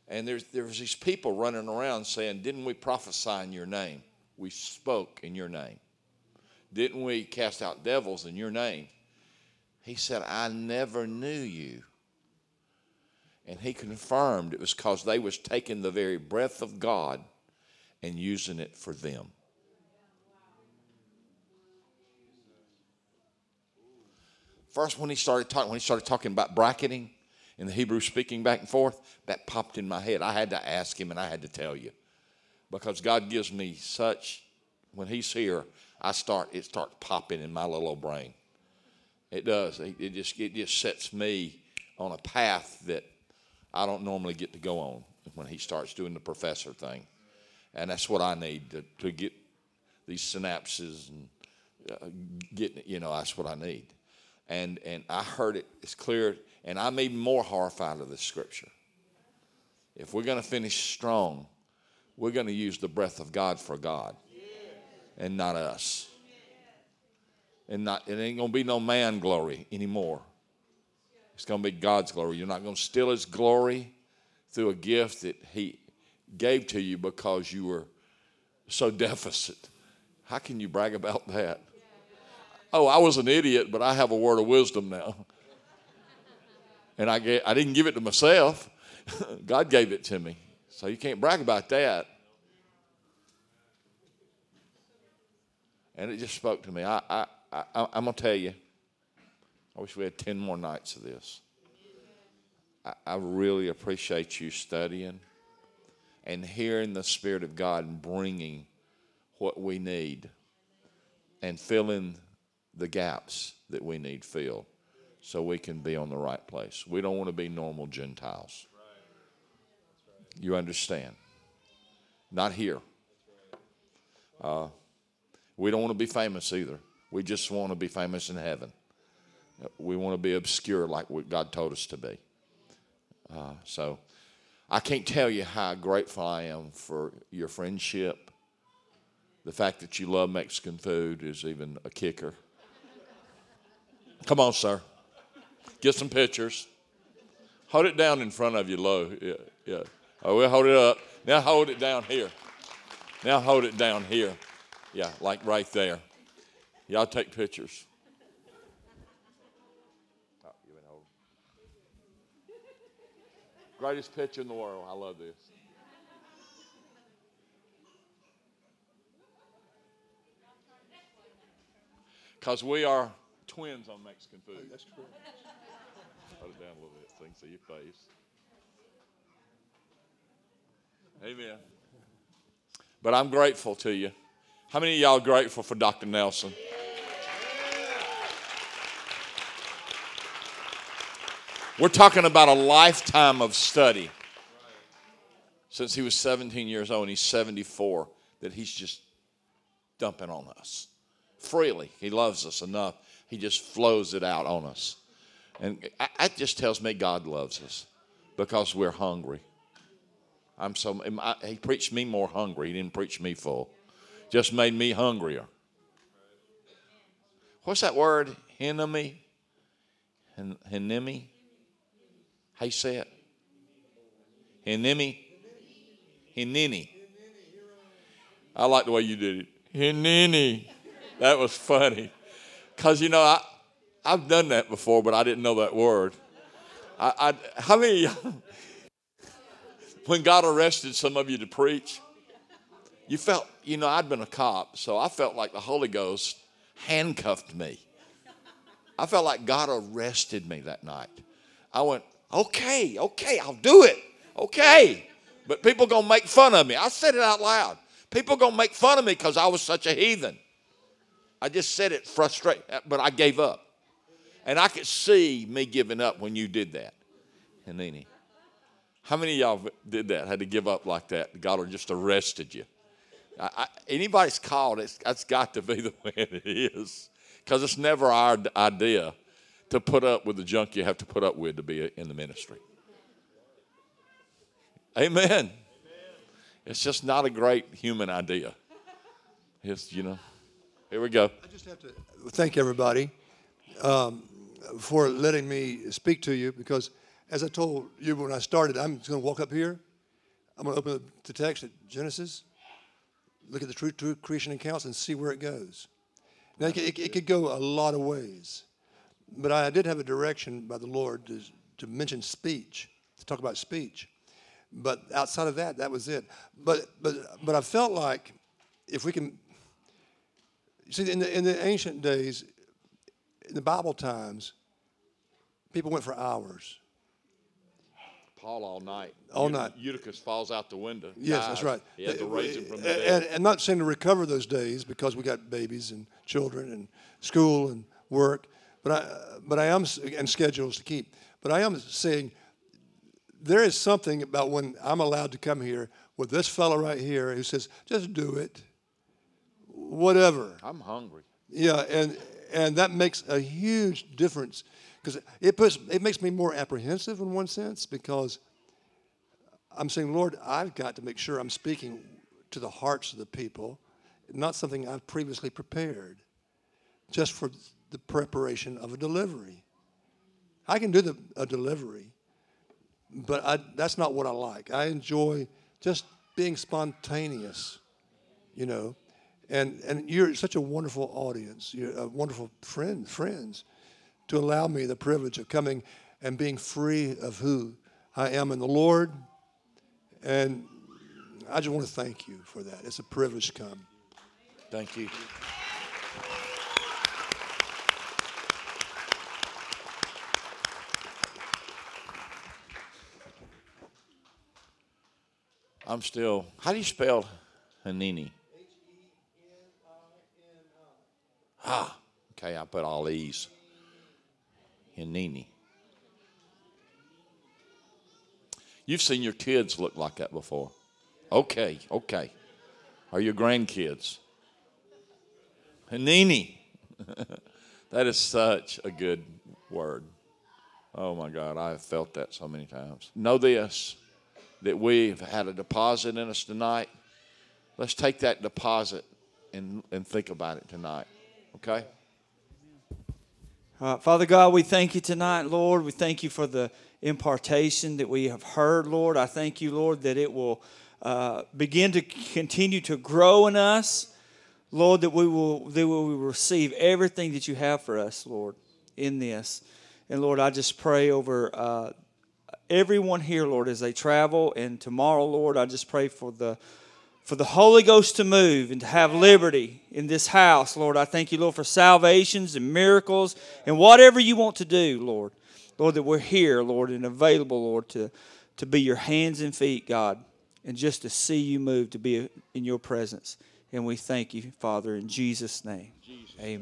And there's, there's these people running around saying, Didn't we prophesy in your name? We spoke in your name. Didn't we cast out devils in your name? He said, I never knew you. And he confirmed it was because they was taking the very breath of God and using it for them. First, when he started talking, when he started talking about bracketing and the Hebrew speaking back and forth, that popped in my head. I had to ask him and I had to tell you. Because God gives me such when he's here, I start it starts popping in my little old brain. It does. It, it just it just sets me on a path that I don't normally get to go on when he starts doing the professor thing. And that's what I need to, to get these synapses and uh, you know, that's what I need and and I heard it. It's clear, and I'm even more horrified of this scripture. If we're going to finish strong, we're going to use the breath of God for God, and not us. And not it ain't going to be no man glory anymore. It's going to be God's glory. You're not going to steal His glory through a gift that He gave to you because you were so deficit. How can you brag about that? Oh, I was an idiot, but I have a word of wisdom now. And I, I didn't give it to myself, God gave it to me. So you can't brag about that. And it just spoke to me. I, I, I, I'm going to tell you, I wish we had 10 more nights of this. I, I really appreciate you studying and hearing the Spirit of God and bringing what we need and filling the gaps that we need filled so we can be on the right place. We don't want to be normal Gentiles. You understand? Not here. Uh, we don't want to be famous either. We just want to be famous in heaven. We want to be obscure like what God told us to be. Uh, so I can't tell you how grateful I am for your friendship. The fact that you love Mexican food is even a kicker. Come on, sir. Get some pictures. Hold it down in front of you low. Yeah, yeah. Oh, we'll hold it up. Now hold it down here. Now hold it down here. Yeah, like right there. Y'all take pictures. Oh, you. Greatest picture in the world. I love this. Because we are twins on Mexican food. Oh, that's true. Hold it down a little bit so you can see your face. Amen. But I'm grateful to you. How many of y'all grateful for Dr. Nelson? We're talking about a lifetime of study. Since he was 17 years old and he's 74, that he's just dumping on us freely. He loves us enough. He just flows it out on us. And that just tells me God loves us because we're hungry. I'm so he preached me more hungry. He didn't preach me full. Just made me hungrier. What's that word? Hinami? Hinimi? How you say it? Hinimi? Hinini. I like the way you did it. Hinini. That was funny. Because, you know, I, I've done that before, but I didn't know that word. I, I, how many, when God arrested some of you to preach, you felt, you know, I'd been a cop, so I felt like the Holy Ghost handcuffed me. I felt like God arrested me that night. I went, okay, okay, I'll do it. Okay. But people gonna make fun of me. I said it out loud. People gonna make fun of me because I was such a heathen. I just said it frustrated, but I gave up. And I could see me giving up when you did that. Hanini. How many of y'all did that? Had to give up like that? God just arrested you. I, I, anybody's called, it's, that's got to be the way it is. Because it's never our idea to put up with the junk you have to put up with to be in the ministry. Amen. Amen. It's just not a great human idea. It's, you know, here we go. I just have to thank everybody um, for letting me speak to you because, as I told you when I started, I'm just going to walk up here. I'm going to open up the text at Genesis, look at the true, true creation accounts, and see where it goes. Now, it, it, it could go a lot of ways, but I did have a direction by the Lord to, to mention speech, to talk about speech. But outside of that, that was it. But but but I felt like if we can see in the in the ancient days, in the Bible times, people went for hours. Paul all night. All night. Eutychus falls out the window. Yes, dies. that's right. He had to raise him from the and, dead. And, and not saying to recover those days because we got babies and children and school and work, but I but I am and schedules to keep. But I am saying there is something about when I'm allowed to come here with this fellow right here who says, just do it. Whatever. I'm hungry. Yeah, and and that makes a huge difference because it puts it makes me more apprehensive in one sense because I'm saying, Lord, I've got to make sure I'm speaking to the hearts of the people, not something I've previously prepared, just for the preparation of a delivery. I can do the, a delivery, but I, that's not what I like. I enjoy just being spontaneous, you know. And, and you're such a wonderful audience. You're a wonderful friend, friends, to allow me the privilege of coming and being free of who I am in the Lord. And I just want to thank you for that. It's a privilege to come. Thank you. I'm still. How do you spell Hineni? Ah, okay. I put all these. Hineni. You've seen your kids look like that before. Okay, okay. Are your grandkids. Hineni. that is such a good word. Oh my God, I have felt that so many times. Know this that we've had a deposit in us tonight. Let's take that deposit and, and think about it tonight. Okay? Uh, Father God, we thank you tonight, Lord. We thank you for the impartation that we have heard, Lord. I thank you, Lord, that it will uh, begin to continue to grow in us, Lord. That we will that we will receive everything that you have for us, Lord, in this. And Lord, I just pray over uh, everyone here, Lord, as they travel. And tomorrow, Lord, I just pray for the for the Holy Ghost to move and to have liberty in this house, Lord. I thank you, Lord, for salvations and miracles and whatever you want to do, Lord. Lord, that we're here, Lord, and available, Lord, to, to be your hands and feet, God, and just to see you move, to be in your presence. And we thank you, Father, in Jesus' name. Amen.